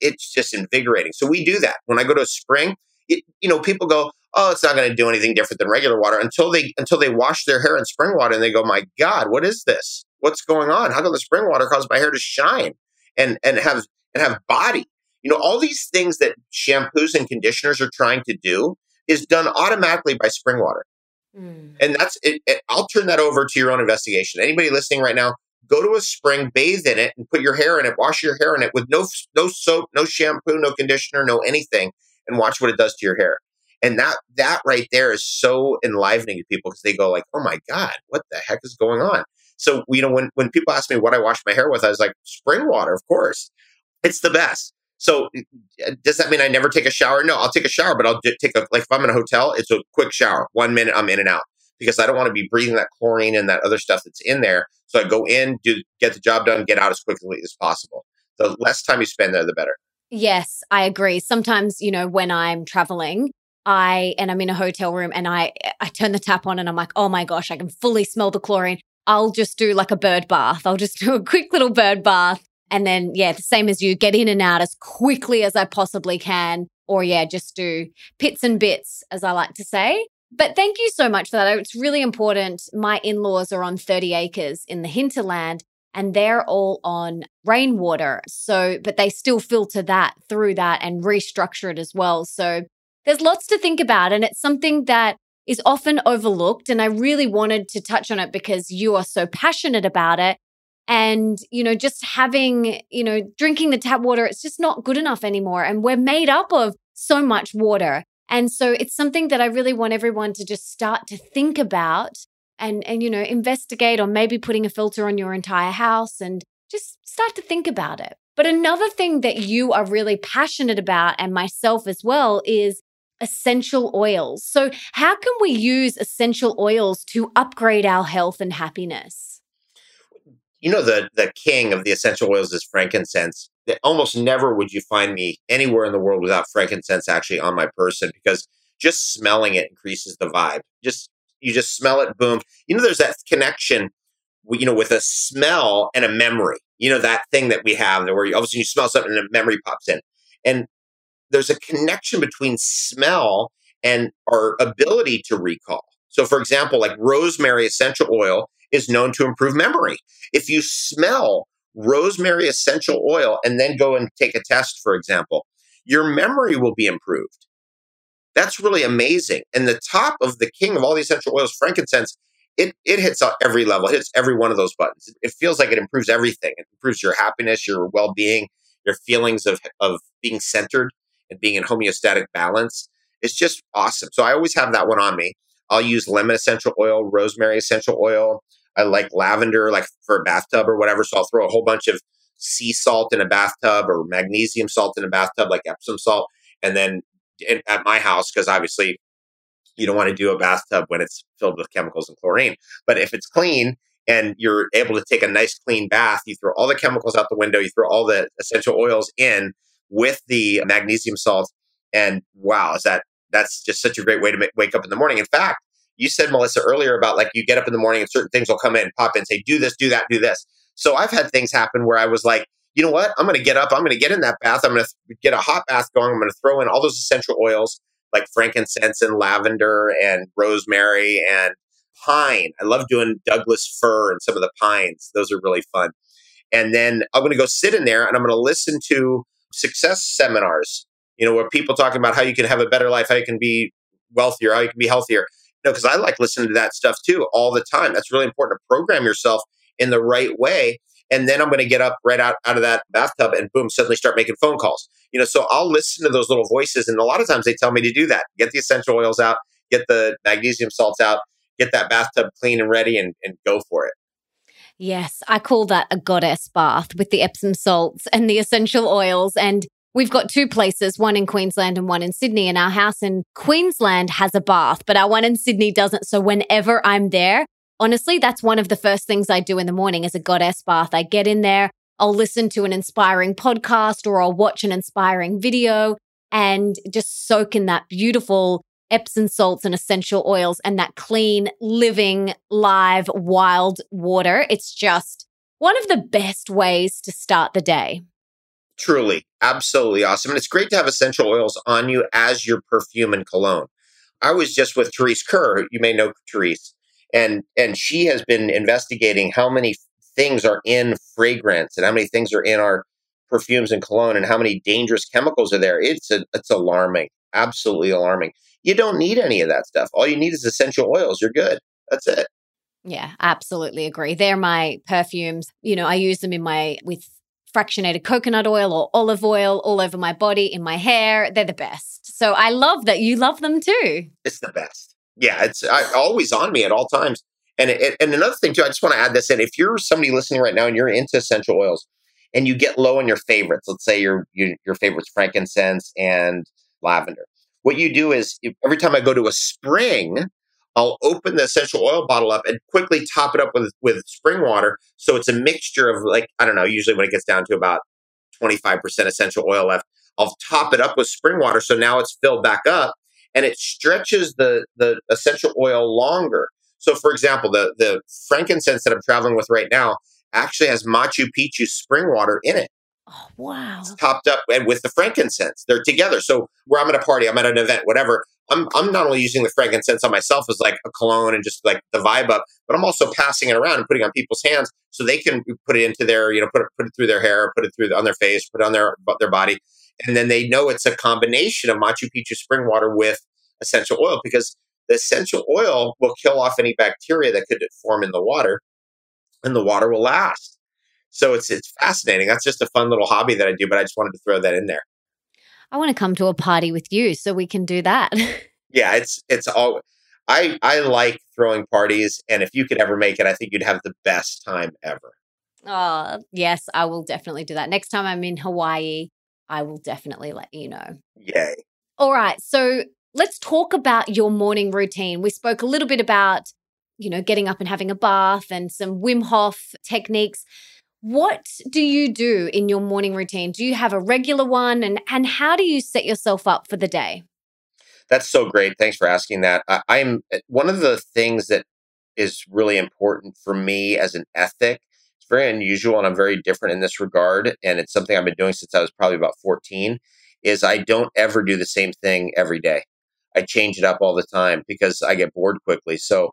Speaker 3: It's just invigorating. So we do that. When I go to a spring, it, you know, people go, oh, it's not going to do anything different than regular water until they until they wash their hair in spring water and they go, my God, what is this? What's going on? How come the spring water causes my hair to shine and and have and have body? You know, all these things that shampoos and conditioners are trying to do is done automatically by spring water. Mm. And that's it, it, I'll turn that over to your own investigation. Anybody listening right now, go to a spring, bathe in it, and put your hair in it, wash your hair in it with no no soap, no shampoo, no conditioner, no anything, and watch what it does to your hair. And that that right there is so enlivening to people because they go like, "Oh my god, what the heck is going on?" So you know, when when people ask me what I wash my hair with, I was like, "Spring water, of course. It's the best." So does that mean I never take a shower? No, I'll take a shower, but I'll take a like if I'm in a hotel, it's a quick shower, one minute, I'm in and out because I don't want to be breathing that chlorine and that other stuff that's in there. So I go in, do get the job done, get out as quickly as possible. The less time you spend there, the better.
Speaker 1: Yes, I agree. Sometimes, you know, when I'm traveling, I and I'm in a hotel room and I I turn the tap on and I'm like, "Oh my gosh, I can fully smell the chlorine." I'll just do like a bird bath. I'll just <laughs> do a quick little bird bath and then yeah, the same as you, get in and out as quickly as I possibly can or yeah, just do pits and bits as I like to say. But thank you so much for that. It's really important. My in-laws are on 30 acres in the hinterland and they're all on rainwater. So, but they still filter that through that and restructure it as well. So, there's lots to think about. And it's something that is often overlooked. And I really wanted to touch on it because you are so passionate about it. And, you know, just having, you know, drinking the tap water, it's just not good enough anymore. And we're made up of so much water. And so it's something that I really want everyone to just start to think about and and you know investigate or maybe putting a filter on your entire house and just start to think about it. But another thing that you are really passionate about and myself as well is essential oils. So how can we use essential oils to upgrade our health and happiness?
Speaker 3: You know the the king of the essential oils is frankincense. Almost never would you find me anywhere in the world without frankincense actually on my person because just smelling it increases the vibe. Just you just smell it, boom. You know, there's that connection, you know, with a smell and a memory. You know, that thing that we have where you, obviously you smell something and a memory pops in. And there's a connection between smell and our ability to recall. So, for example, like rosemary essential oil is known to improve memory. If you smell rosemary essential oil and then go and take a test, for example, your memory will be improved. That's really amazing. And the top of the king of all the essential oils, frankincense, it, it hits every level, it hits every one of those buttons. It feels like it improves everything. It improves your happiness, your well being, your feelings of, of being centered and being in homeostatic balance. It's just awesome. So I always have that one on me. I'll use lemon essential oil, rosemary essential oil. I like lavender, like for a bathtub or whatever. So I'll throw a whole bunch of sea salt in a bathtub or magnesium salt in a bathtub, like Epsom salt. And then in, at my house, because obviously you don't want to do a bathtub when it's filled with chemicals and chlorine. But if it's clean and you're able to take a nice clean bath, you throw all the chemicals out the window, you throw all the essential oils in with the magnesium salt. And wow, is that that's just such a great way to make, wake up in the morning. In fact, you said, Melissa, earlier about like you get up in the morning and certain things will come in, pop in, say, do this, do that, do this. So I've had things happen where I was like, you know what? I'm going to get up. I'm going to get in that bath. I'm going to get a hot bath going. I'm going to throw in all those essential oils like frankincense and lavender and rosemary and pine. I love doing Douglas fir and some of the pines. Those are really fun. And then I'm going to go sit in there and I'm going to listen to success seminars, you know, where people talking about how you can have a better life, how you can be wealthier, how you can be healthier. You know, because I like listening to that stuff too all the time. That's really important to program yourself in the right way. And then I'm going to get up right out, out of that bathtub and boom, suddenly start making phone calls. You know, so I'll listen to those little voices. And a lot of times they tell me to do that. Get the essential oils out, get the magnesium salts out, get that bathtub clean and ready and, and go for it.
Speaker 1: Yes, I call that a goddess bath with the Epsom salts and the essential oils. And we've got two places, one in Queensland and one in Sydney. And our house in Queensland has a bath, but our one in Sydney doesn't. So whenever I'm there, honestly, that's one of the first things I do in the morning is a goddess bath. I get in there, I'll listen to an inspiring podcast or I'll watch an inspiring video and just soak in that beautiful Epsom salts and essential oils and that clean, living, live, wild water. It's just one of the best ways to start the day.
Speaker 3: Truly, absolutely awesome. And it's great to have essential oils on you as your perfume and cologne. I was just with Therese Kerr. You may know Therese. And and she has been investigating how many things are in fragrance and how many things are in our perfumes and cologne and how many dangerous chemicals are there. It's a, it's alarming, absolutely alarming. You don't need any of that stuff. All you need is essential oils. You're good. That's it.
Speaker 1: Yeah, absolutely agree. They're my perfumes. You know, I use them in my with fractionated coconut oil or olive oil all over my body, in my hair. They're the best. So I love that you love them too.
Speaker 3: It's the best. Yeah, it's I, always on me at all times. And it, and another thing too, I just want to add this in. If you're somebody listening right now and you're into essential oils and you get low on your favorites, let's say your your, your favorites frankincense and lavender, what you do is every time I go to a spring, I'll open the essential oil bottle up and quickly top it up with with spring water. So it's a mixture of like I don't know. Usually when it gets down to about twenty five percent essential oil left, I'll top it up with spring water. So now it's filled back up, and it stretches the the essential oil longer. So for example, the the frankincense that I'm traveling with right now actually has Machu Picchu spring water in it.
Speaker 1: Oh, wow.
Speaker 3: It's topped up and with the frankincense. They're together. So where I'm at a party, I'm at an event, whatever. I'm I'm not only using the frankincense on myself as like a cologne and just like the vibe up, but I'm also passing it around and putting on people's hands so they can put it into their, you know, put it put it through their hair, put it through the, on their face, put it on their their body. And then they know it's a combination of Machu Picchu spring water with essential oil because the essential oil will kill off any bacteria that could form in the water and the water will last. So it's it's fascinating. That's just a fun little hobby that I do, but I just wanted to throw that in there.
Speaker 1: I want to come to a party with you so we can do that. <laughs>
Speaker 3: yeah, it's it's all I I like throwing parties and if you could ever make it, I think you'd have the best time ever.
Speaker 1: Oh, yes, I will definitely do that. Next time I'm in Hawaii, I will definitely let you know.
Speaker 3: Yay.
Speaker 1: All right. So let's talk about your morning routine. We spoke a little bit about, you know, getting up and having a bath and some Wim Hof techniques. What do you do in your morning routine? Do you have a regular one and and how do you set yourself up for the day?
Speaker 3: That's so great. Thanks for asking that. I, I'm eh, one of the things that is really important for me as an ethic. It's very unusual and I'm very different in this regard and it's something I've been doing since I was probably about 14 is I don't ever do the same thing every day. I change it up all the time because I get bored quickly. So,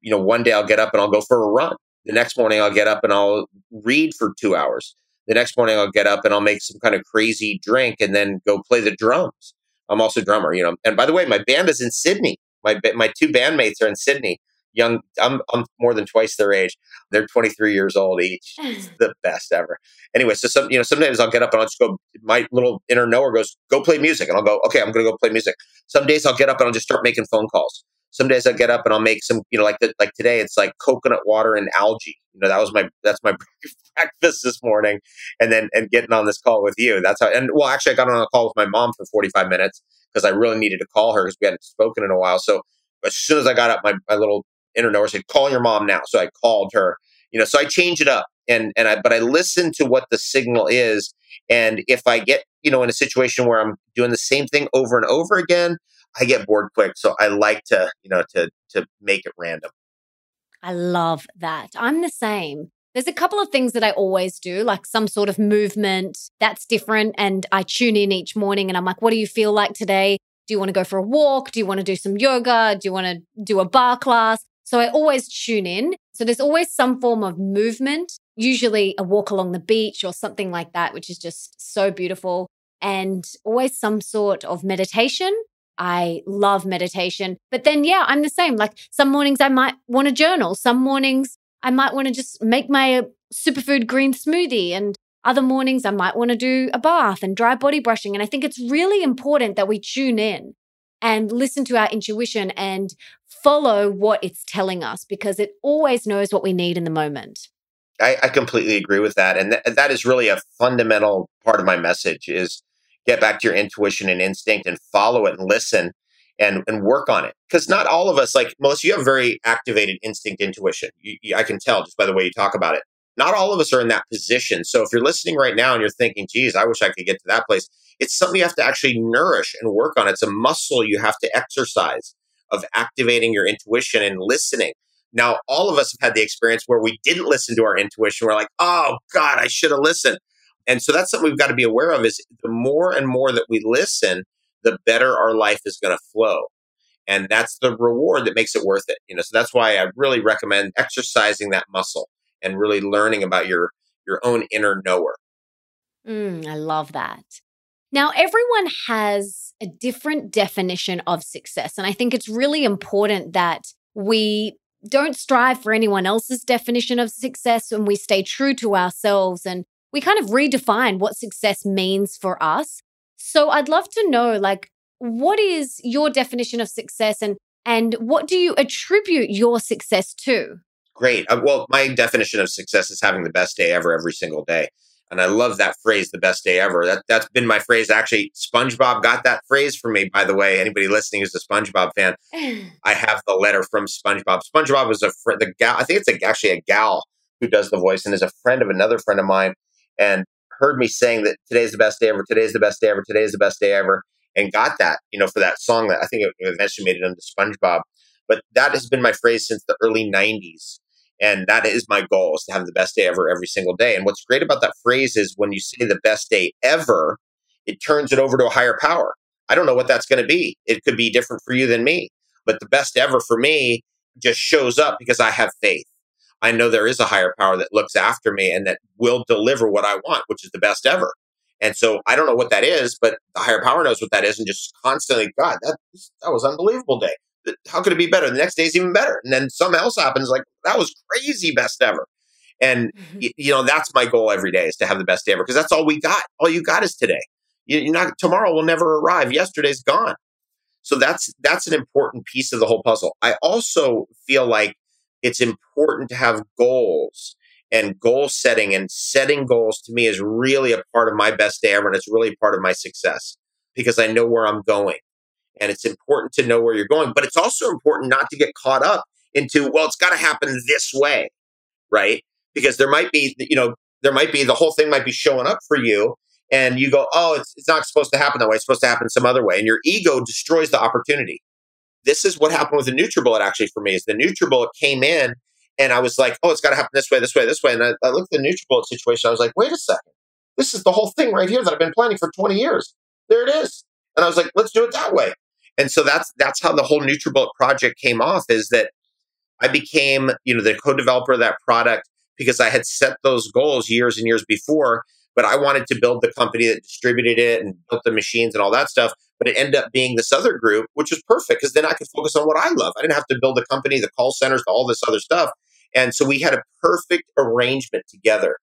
Speaker 3: you know, one day I'll get up and I'll go for a run the next morning, I'll get up and I'll read for two hours. The next morning, I'll get up and I'll make some kind of crazy drink and then go play the drums. I'm also a drummer, you know. And by the way, my band is in Sydney. My my two bandmates are in Sydney. Young, I'm I'm more than twice their age. They're 23 years old each. It's <laughs> the best ever. Anyway, so some you know sometimes I'll get up and I'll just go. My little inner knower goes, "Go play music," and I'll go, "Okay, I'm going to go play music." Some days I'll get up and I'll just start making phone calls. Some days I get up and I'll make some, you know, like the, like today it's like coconut water and algae. You know, that was my that's my <laughs> breakfast this morning, and then and getting on this call with you. That's how. And well, actually, I got on a call with my mom for 45 minutes because I really needed to call her because we hadn't spoken in a while. So as soon as I got up, my my little inner said, "Call your mom now." So I called her. You know, so I change it up, and and I but I listen to what the signal is, and if I get you know in a situation where I'm doing the same thing over and over again, I get bored quick. So I like to, you know, to to make it random.
Speaker 1: I love that. I'm the same. There's a couple of things that I always do, like some sort of movement that's different. And I tune in each morning and I'm like, what do you feel like today? Do you want to go for a walk? Do you want to do some yoga? Do you want to do a bar class? So I always tune in. So there's always some form of movement, usually a walk along the beach or something like that, which is just so beautiful. And always some sort of meditation I love meditation. But then, yeah, I'm the same. Like some mornings I might want to journal. Some mornings I might want to just make my uh, superfood green smoothie. And other mornings I might want to do a bath and dry body brushing. And I think it's really important that we tune in and listen to our intuition and follow what it's telling us because it always knows what we need in the moment.
Speaker 3: I, I completely agree with that. And th- that is really a fundamental part of my message is get back to your intuition and instinct and follow it and listen and, and work on it. Because not all of us, like Melissa, you have very activated instinct intuition. You, you, I can tell just by the way you talk about it. Not all of us are in that position. So if you're listening right now and you're thinking, geez, I wish I could get to that place, it's something you have to actually nourish and work on. It's a muscle you have to exercise of activating your intuition and listening. Now, all of us have had the experience where we didn't listen to our intuition. We're like, oh God, I should have listened. And so that's something we've got to be aware of is the more and more that we listen, the better our life is going to flow. And that's the reward that makes it worth it. You know, so that's why I really recommend exercising that muscle and really learning about your your own inner knower.
Speaker 1: Mm, I love that. Now, everyone has a different definition of success. And I think it's really important that we don't strive for anyone else's definition of success and we stay true to ourselves and we kind of redefine what success means for us. So I'd love to know like what is your definition of success and and what do you attribute your success to?
Speaker 3: Great. Uh, well, my definition of success is having the best day ever every single day. And I love that phrase, the best day ever. That that's been my phrase. Actually, SpongeBob got that phrase for me, by the way. Anybody listening who's a SpongeBob fan, <sighs> I have the letter from SpongeBob. SpongeBob was a friend, the gal, I think it's a, actually a gal who does the voice and is a friend of another friend of mine and heard me saying that today's the best day ever, today's the best day ever, today's the best day ever, and got that, you know, for that song that I think it eventually made it into SpongeBob. But that has been my phrase since the early 90s. And that is my goal is to have the best day ever every single day. And what's great about that phrase is when you say the best day ever, it turns it over to a higher power. I don't know what that's going to be. It could be different for you than me. But the best ever for me just shows up because I have faith. I know there is a higher power that looks after me and that will deliver what I want, which is the best ever. And so I don't know what that is, but the higher power knows what that is and just constantly, God, that, that was unbelievable day. How could it be better? The next day is even better. And then something else happens like, that was crazy best ever. And, mm-hmm. y- you know, that's my goal every day is to have the best day ever because that's all we got. All you got is today. You're not, tomorrow will never arrive. Yesterday's gone. So that's, that's an important piece of the whole puzzle. I also feel like it's important to have goals and goal setting and setting goals to me is really a part of my best day ever and it's really part of my success because I know where I'm going. And it's important to know where you're going, but it's also important not to get caught up into, well, it's got to happen this way, right? Because there might be, you know, there might be the whole thing might be showing up for you and you go, oh, it's, it's not supposed to happen that way. It's supposed to happen some other way. And your ego destroys the opportunity this is what happened with the NutriBullet actually for me is the NutriBullet came in and I was like, oh, it's got to happen this way, this way, this way. And I, I looked at the NutriBullet situation. I was like, wait a second. This is the whole thing right here that I've been planning for 20 years. There it is. And I was like, let's do it that way. And so that's that's how the whole NutriBullet project came off is that I became, you know, the co-developer of that product because I had set those goals years and years before, but I wanted to build the company that distributed it and built the machines and all that stuff but it ended up being this other group, which was perfect because then I could focus on what I love. I didn't have to build a company, the call centers, all this other stuff. And so we had a perfect arrangement together.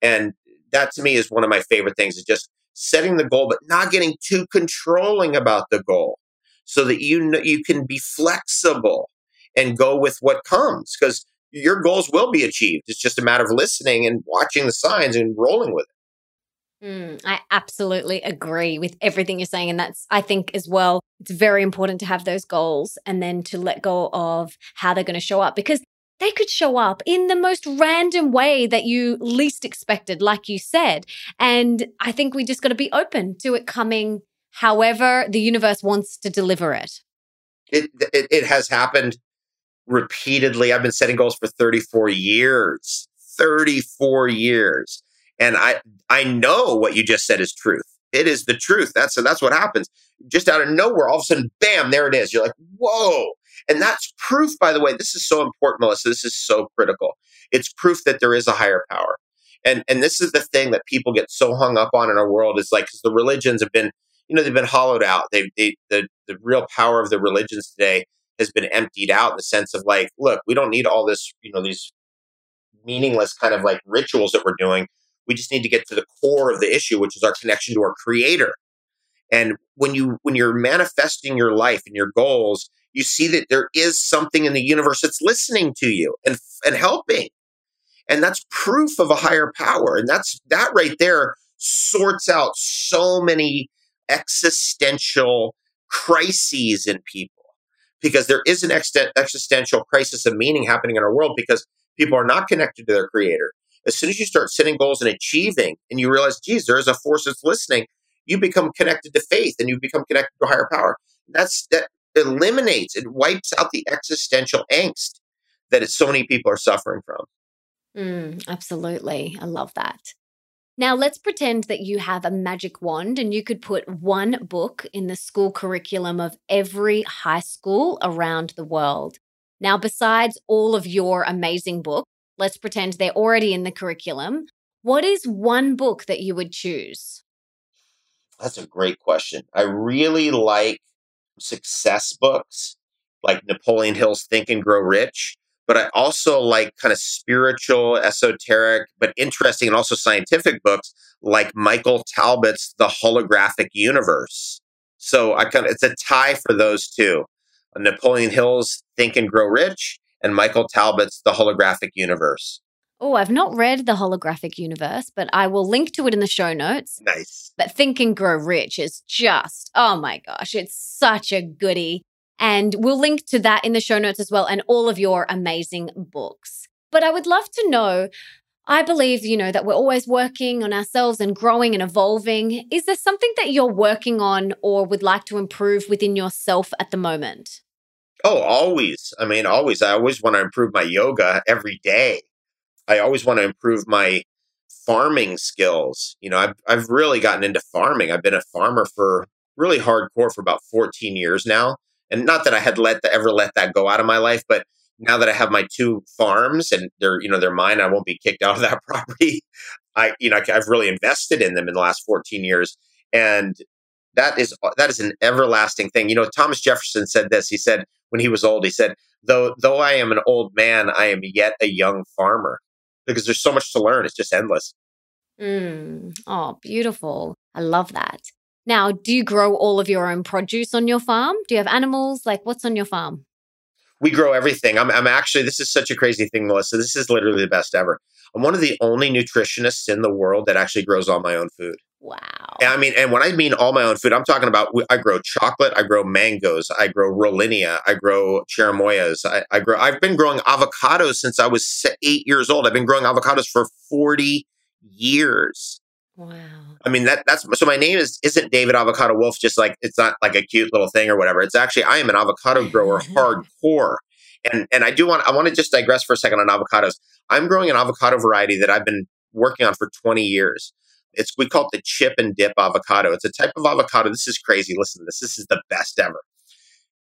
Speaker 3: And that to me is one of my favorite things is just setting the goal, but not getting too controlling about the goal. so that you you can be flexible and go with what comes because your goals will be achieved. It's just a matter of listening and watching the signs and rolling with it.
Speaker 1: Mm, I absolutely agree with everything you're saying. And that's, I think, as well, it's very important to have those goals and then to let go of how they're going to show up because they could show up in the most random way that you least expected, like you said. And I think we just got to be open to it coming however the universe wants to deliver it.
Speaker 3: It, it, it has happened repeatedly. I've been setting goals for 34 years. 34 years. And I I know what you just said is truth. It is the truth. That's that's what happens. Just out of nowhere, all of a sudden, bam, there it is. You're like, whoa. And that's proof, by the way. This is so important, Melissa. This is so critical. It's proof that there is a higher power. And and this is the thing that people get so hung up on in our world is like because the religions have been, you know, they've been hollowed out. They, they the the real power of the religions today has been emptied out in the sense of like, look, we don't need all this, you know, these meaningless kind of like rituals that we're doing. We just need to get to the core of the issue, which is our connection to our creator. And when you when you're manifesting your life and your goals, you see that there is something in the universe that's listening to you and and helping. And that's proof of a higher power. And that's that right there sorts out so many existential crises in people because there is an ex- existential crisis of meaning happening in our world because people are not connected to their creator. As soon as you start setting goals and achieving, and you realize, geez, there is a force that's listening, you become connected to faith and you become connected to higher power. That's that eliminates, it wipes out the existential angst that so many people are suffering from.
Speaker 1: Mm, absolutely. I love that. Now, let's pretend that you have a magic wand and you could put one book in the school curriculum of every high school around the world. Now, besides all of your amazing books, let's pretend they're already in the curriculum. What is one book that you would choose?
Speaker 3: That's a great question. I really like success books like Napoleon Hill's Think and Grow Rich but I also like kind of spiritual, esoteric, but interesting and also scientific books like Michael Talbot's The Holographic Universe. So I kind of it's a tie for those two. Napoleon Hill's Think and Grow Rich and Michael Talbot's The Holographic Universe.
Speaker 1: Oh, I've not read The Holographic Universe, but I will link to it in the show notes.
Speaker 3: Nice.
Speaker 1: But Think and Grow Rich is just, oh my gosh, it's such a goody. And we'll link to that in the show notes as well and all of your amazing books. But I would love to know I believe, you know, that we're always working on ourselves and growing and evolving. Is there something that you're working on or would like to improve within yourself at the moment?
Speaker 3: Oh, always. I mean, always. I always want to improve my yoga every day. I always want to improve my farming skills. You know, I've, I've really gotten into farming. I've been a farmer for really hardcore for about 14 years now and not that I had let ever let that go out of my life, but now that I have my two farms and they're you know they're mine, I won't be kicked <laughs> out of that property. I you know I've really invested in them in the last 14 years, and that is that is an everlasting thing. You know, Thomas Jefferson said this. He said when he was old, he said, "Though though I am an old man, I am yet a young farmer." Because there's so much to learn. It's just endless.
Speaker 1: Mm. Oh, beautiful. I love that. Now, do you grow all of your own produce on your farm? Do you have animals? Like, what's on your farm?
Speaker 3: We grow everything. I'm, I'm actually, this is such a crazy thing, Melissa. This is literally the best ever. I'm one of the only nutritionists in the world that actually grows all my own food.
Speaker 1: Wow.
Speaker 3: And I mean, and when I mean all my own food, I'm talking about I grow chocolate, I grow mangoes, I grow rollinia, I grow cherimoyas, I, I grow. I've been growing avocados since I was eight years old. I've been growing avocados for 40 years.
Speaker 1: Wow.
Speaker 3: I mean that that's so my name is isn't David Avocado Wolfe just like it's not like a cute little thing or whatever. It's actually I am an avocado grower <laughs> hardcore. And and I do want I want to just digress for a second on avocados. I'm growing an avocado variety that I've been working on for 20 years. It's we call it the chip and dip avocado. It's a type of avocado. This is crazy. Listen to this. This is the best ever.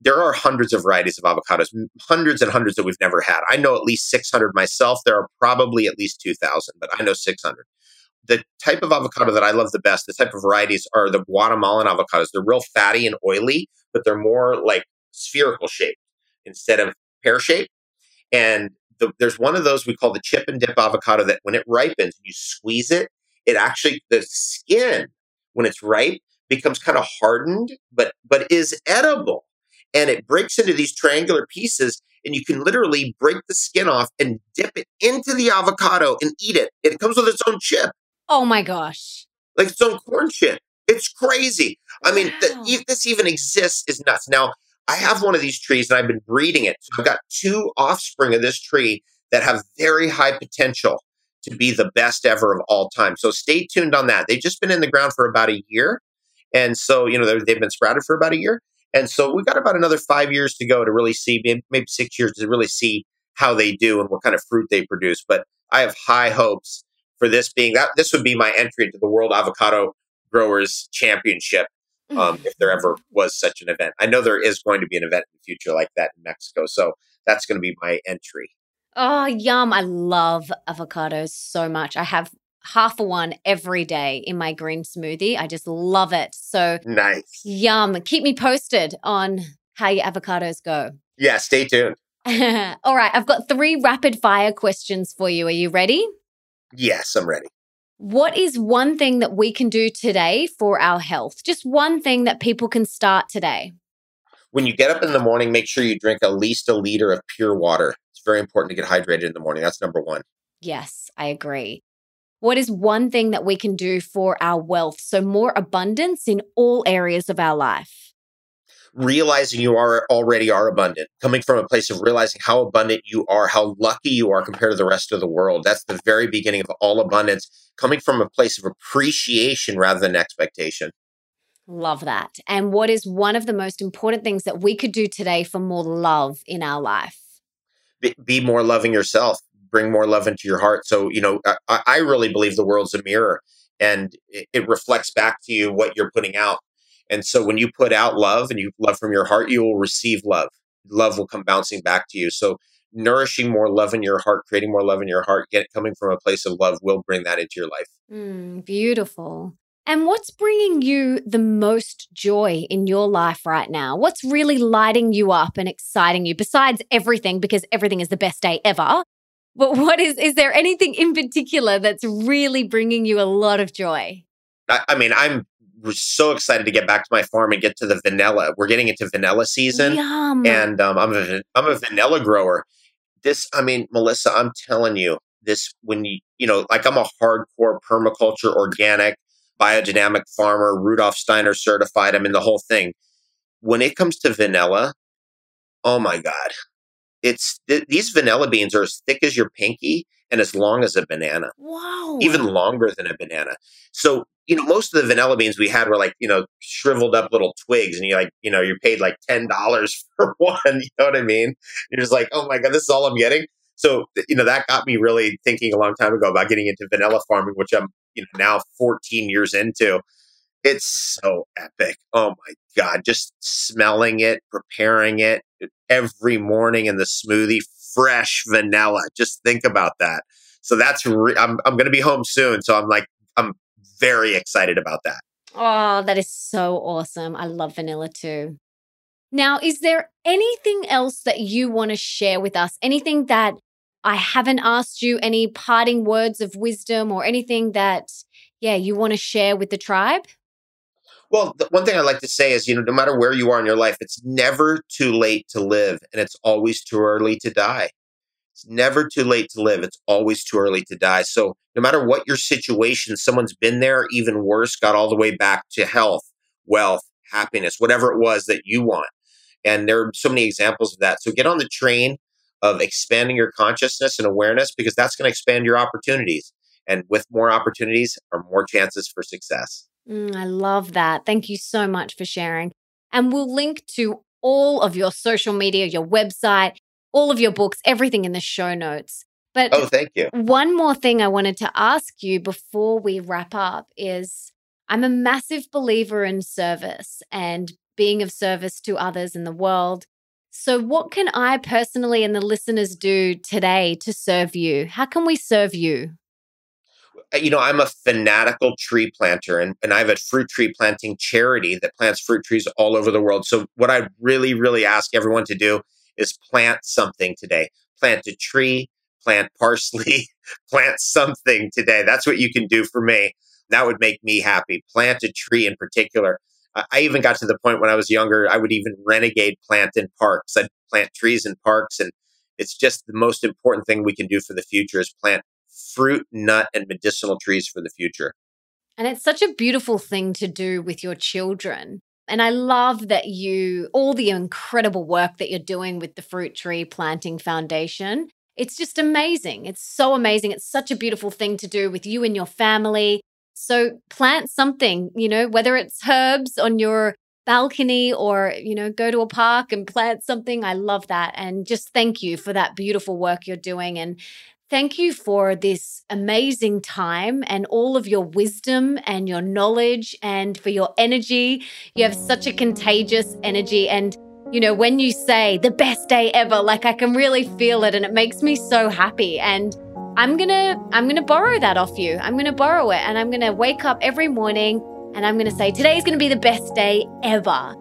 Speaker 3: There are hundreds of varieties of avocados, hundreds and hundreds that we've never had. I know at least 600 myself. There are probably at least 2,000, but I know 600 the type of avocado that I love the best, the type of varieties are the Guatemalan avocados. They're real fatty and oily, but they're more like spherical shaped instead of pear shaped. And the, there's one of those we call the chip and dip avocado that when it ripens, you squeeze it, it actually the skin when it's ripe becomes kind of hardened, but but is edible. and it breaks into these triangular pieces and you can literally break the skin off and dip it into the avocado and eat it. It comes with its own chip,
Speaker 1: Oh my gosh.
Speaker 3: like its own corn chip. It's crazy. I mean,
Speaker 1: Wow.
Speaker 3: that if this even exists is nuts. Now, I have one of these trees and I've been breeding it. So I've got two offspring of this tree that have very high potential to be the best ever of all time. So stay tuned on that. They've just been in the ground for about a year. And so, you know, they've been sprouted for about a year. And so we've got about another five years to go to really see, maybe maybe six years to really see how they do and what kind of fruit they produce. But I have high hopes for this being that this would be my entry into the World Avocado Growers Championship um, if there ever was such an event. I know there is going to be an event in the future like that in Mexico. So that's going to be my entry.
Speaker 1: Oh, yum. I love avocados so much. I have half a one every day in my green smoothie. I just love it. So,
Speaker 3: Nice.
Speaker 1: yum. Keep me posted on how your avocados go.
Speaker 3: Yeah, stay tuned. <laughs>
Speaker 1: All right. I've got three rapid fire questions for you. Are you ready?
Speaker 3: Yes, I'm ready.
Speaker 1: What is one thing that we can do today for our health? Just one thing that people can start today.
Speaker 3: When you get up in the morning, make sure you drink at least a liter of pure water. It's very important to get hydrated in the morning. That's number one.
Speaker 1: Yes, I agree. What is one thing that we can do for our wealth? So, more abundance in all areas of our life.
Speaker 3: Realizing you are already are abundant, coming from a place of realizing how abundant you are, how lucky you are compared to the rest of the world. That's the very beginning of all abundance, coming from a place of appreciation rather than expectation.
Speaker 1: Love that. And what is one of the most important things that we could do today for more love in our life?
Speaker 3: Be, be more loving yourself, bring more love into your heart. So, you know, I, I really believe the world's a mirror and it, it reflects back to you what you're putting out. And so when you put out love and you love from your heart, you will receive love. Love will come bouncing back to you. So nourishing more love in your heart, creating more love in your heart, get coming from a place of love will bring that into your life.
Speaker 1: Mm, beautiful. And what's bringing you the most joy in your life right now? What's really lighting you up and exciting you besides everything, because everything is the best day ever? But what is, is there anything in particular that's really bringing you a lot of joy?
Speaker 3: I, I mean, I'm so excited to get back to my farm and get to the vanilla. We're getting into vanilla season.
Speaker 1: Yum.
Speaker 3: and um, I'm a I'm a vanilla grower. This, I mean, Melissa, I'm telling you, this when you you know, like I'm a hardcore permaculture, organic, biodynamic farmer, Rudolf Steiner certified. I mean, the whole thing. When it comes to vanilla, oh my god, it's th- these vanilla beans are as thick as your pinky and as long as a banana
Speaker 1: Whoa.
Speaker 3: even longer than a banana. So, you know, most of the vanilla beans we had were like, you know, shriveled up little twigs and you like, you know, you're paid like $10 <laughs> for one. You know what I mean? You're just like, oh my God, this is all I'm getting. So, you know, that got me really thinking a long time ago about getting into vanilla farming, which I'm, you know, now 14 years into. It's so epic. Oh my God. Just smelling it, preparing it every morning in the smoothie, fresh vanilla. Just think about that. So that's re- I'm I'm going to be home soon. So I'm like very excited about that.
Speaker 1: Oh, that is so awesome. I love vanilla too. Now, is there anything else that you want to share with us? Anything that I haven't asked you? Any parting words of wisdom or anything that, yeah, you want to share with the tribe?
Speaker 3: Well, the one thing I like to say is, you know, no matter where you are in your life, it's never too late to live, and it's always too early to die. Never too late to live. It's always too early to die. So, no matter what your situation, someone's been there, even worse, got all the way back to health, wealth, happiness, whatever it was that you want. And there are so many examples of that. So, get on the train of expanding your consciousness and awareness because that's going to expand your opportunities. And with more opportunities are more chances for success.
Speaker 1: Mm, I love that. Thank you so much for sharing. And we'll link to all of your social media, your website, all of your books, everything in the show notes. But
Speaker 3: Oh, thank you.
Speaker 1: One more thing I wanted to ask you before we wrap up is I'm a massive believer in service and being of service to others in the world. So, what can I personally and the listeners do today to serve you? How can we serve you?
Speaker 3: Uh, you know, I'm a fanatical tree planter and, and I have a fruit tree planting charity that plants fruit trees all over the world. So, what I really, really ask everyone to do is plant something today. Plant a tree, plant parsley, <laughs> plant something today. That's what you can do for me. That would make me happy. Plant a tree in particular. I even got to the point when I was younger, I would even renegade plant in parks. I'd plant trees in parks. And it's just the most important thing we can do for the future is plant fruit, nut, and medicinal trees for the future.
Speaker 1: And it's such a beautiful thing to do with your children. And I love that you, all the incredible work that you're doing with the Fruit Tree Planting Foundation. It's just amazing. It's so amazing. It's such a beautiful thing to do with you and your family. So plant something, you know, whether it's herbs on your balcony or, you know, go to a park and plant something. I love that. And just thank you for that beautiful work you're doing. And Thank you for this amazing time and all of your wisdom and your knowledge and for your energy. You have such a contagious energy. And, you know, when you say the best day ever, like I can really feel it and it makes me so happy. And I'm going to, I'm going to borrow that off you. I'm going to borrow it and I'm going to wake up every morning and I'm going to say, today's going to be the best day ever.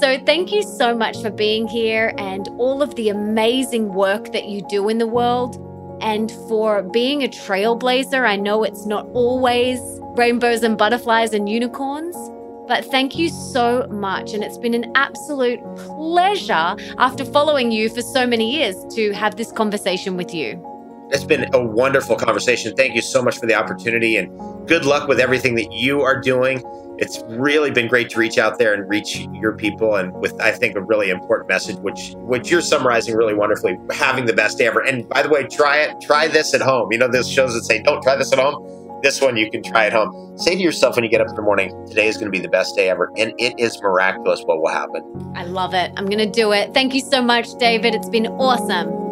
Speaker 1: So, thank you so much for being here and all of the amazing work that you do in the world and for being a trailblazer. I know it's not always rainbows and butterflies and unicorns. But thank you so much. And it's been an absolute pleasure after following you for so many years to have this conversation with you.
Speaker 3: It's been a wonderful conversation. Thank you so much for the opportunity and good luck with everything that you are doing. It's really been great to reach out there and reach your people and with i think a really important message which which you're summarizing really wonderfully having the best day ever. And by the way try it try this at home. You know there's shows that say don't try this at home this one you can try at home. Say to yourself when you get up in the morning today is going to be the best day ever and it is miraculous what will happen.
Speaker 1: I love it. I'm going to do it. Thank you so much david. It's been awesome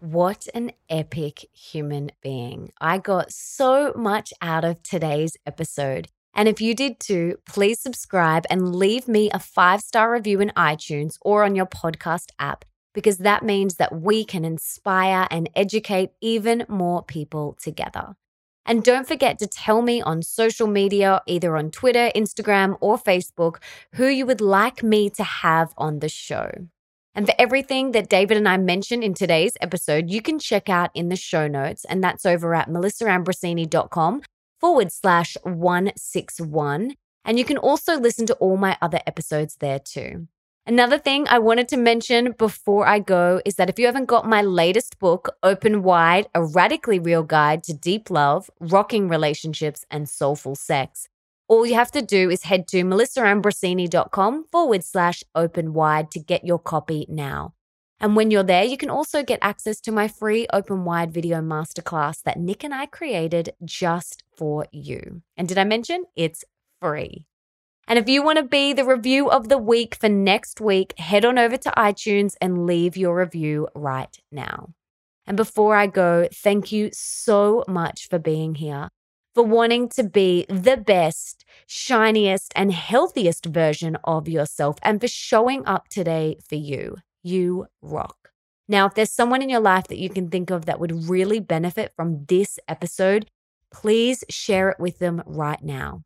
Speaker 1: what an epic human being. I got so much out of today's episode. And if you did too, please subscribe and leave me a five star review in iTunes or on your podcast app, because that means that we can inspire and educate even more people together. And don't forget to tell me on social media, either on Twitter, Instagram, or Facebook, who you would like me to have on the show. And for everything that David and I mentioned in today's episode, you can check out in the show notes, and that's over at melissaambrosini.com forward slash 161. And you can also listen to all my other episodes there too. Another thing I wanted to mention before I go is that if you haven't got my latest book, Open Wide A Radically Real Guide to Deep Love, Rocking Relationships, and Soulful Sex, all you have to do is head to melissaambrosini.com forward slash open wide to get your copy now. And when you're there, you can also get access to my free open wide video masterclass that Nick and I created just for you. And did I mention it's free? And if you want to be the review of the week for next week, head on over to iTunes and leave your review right now. And before I go, thank you so much for being here for wanting to be the best, shiniest, and healthiest version of yourself and for showing up today for you. You rock. Now, if there's someone in your life that you can think of that would really benefit from this episode, please share it with them right now.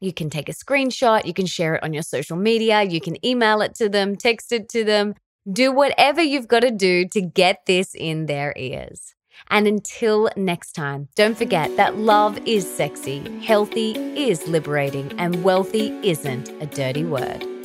Speaker 1: You can take a screenshot, you can share it on your social media, you can email it to them, text it to them, do whatever you've got to do to get this in their ears. And until next time, don't forget that love is sexy, healthy is liberating, and wealthy isn't a dirty word.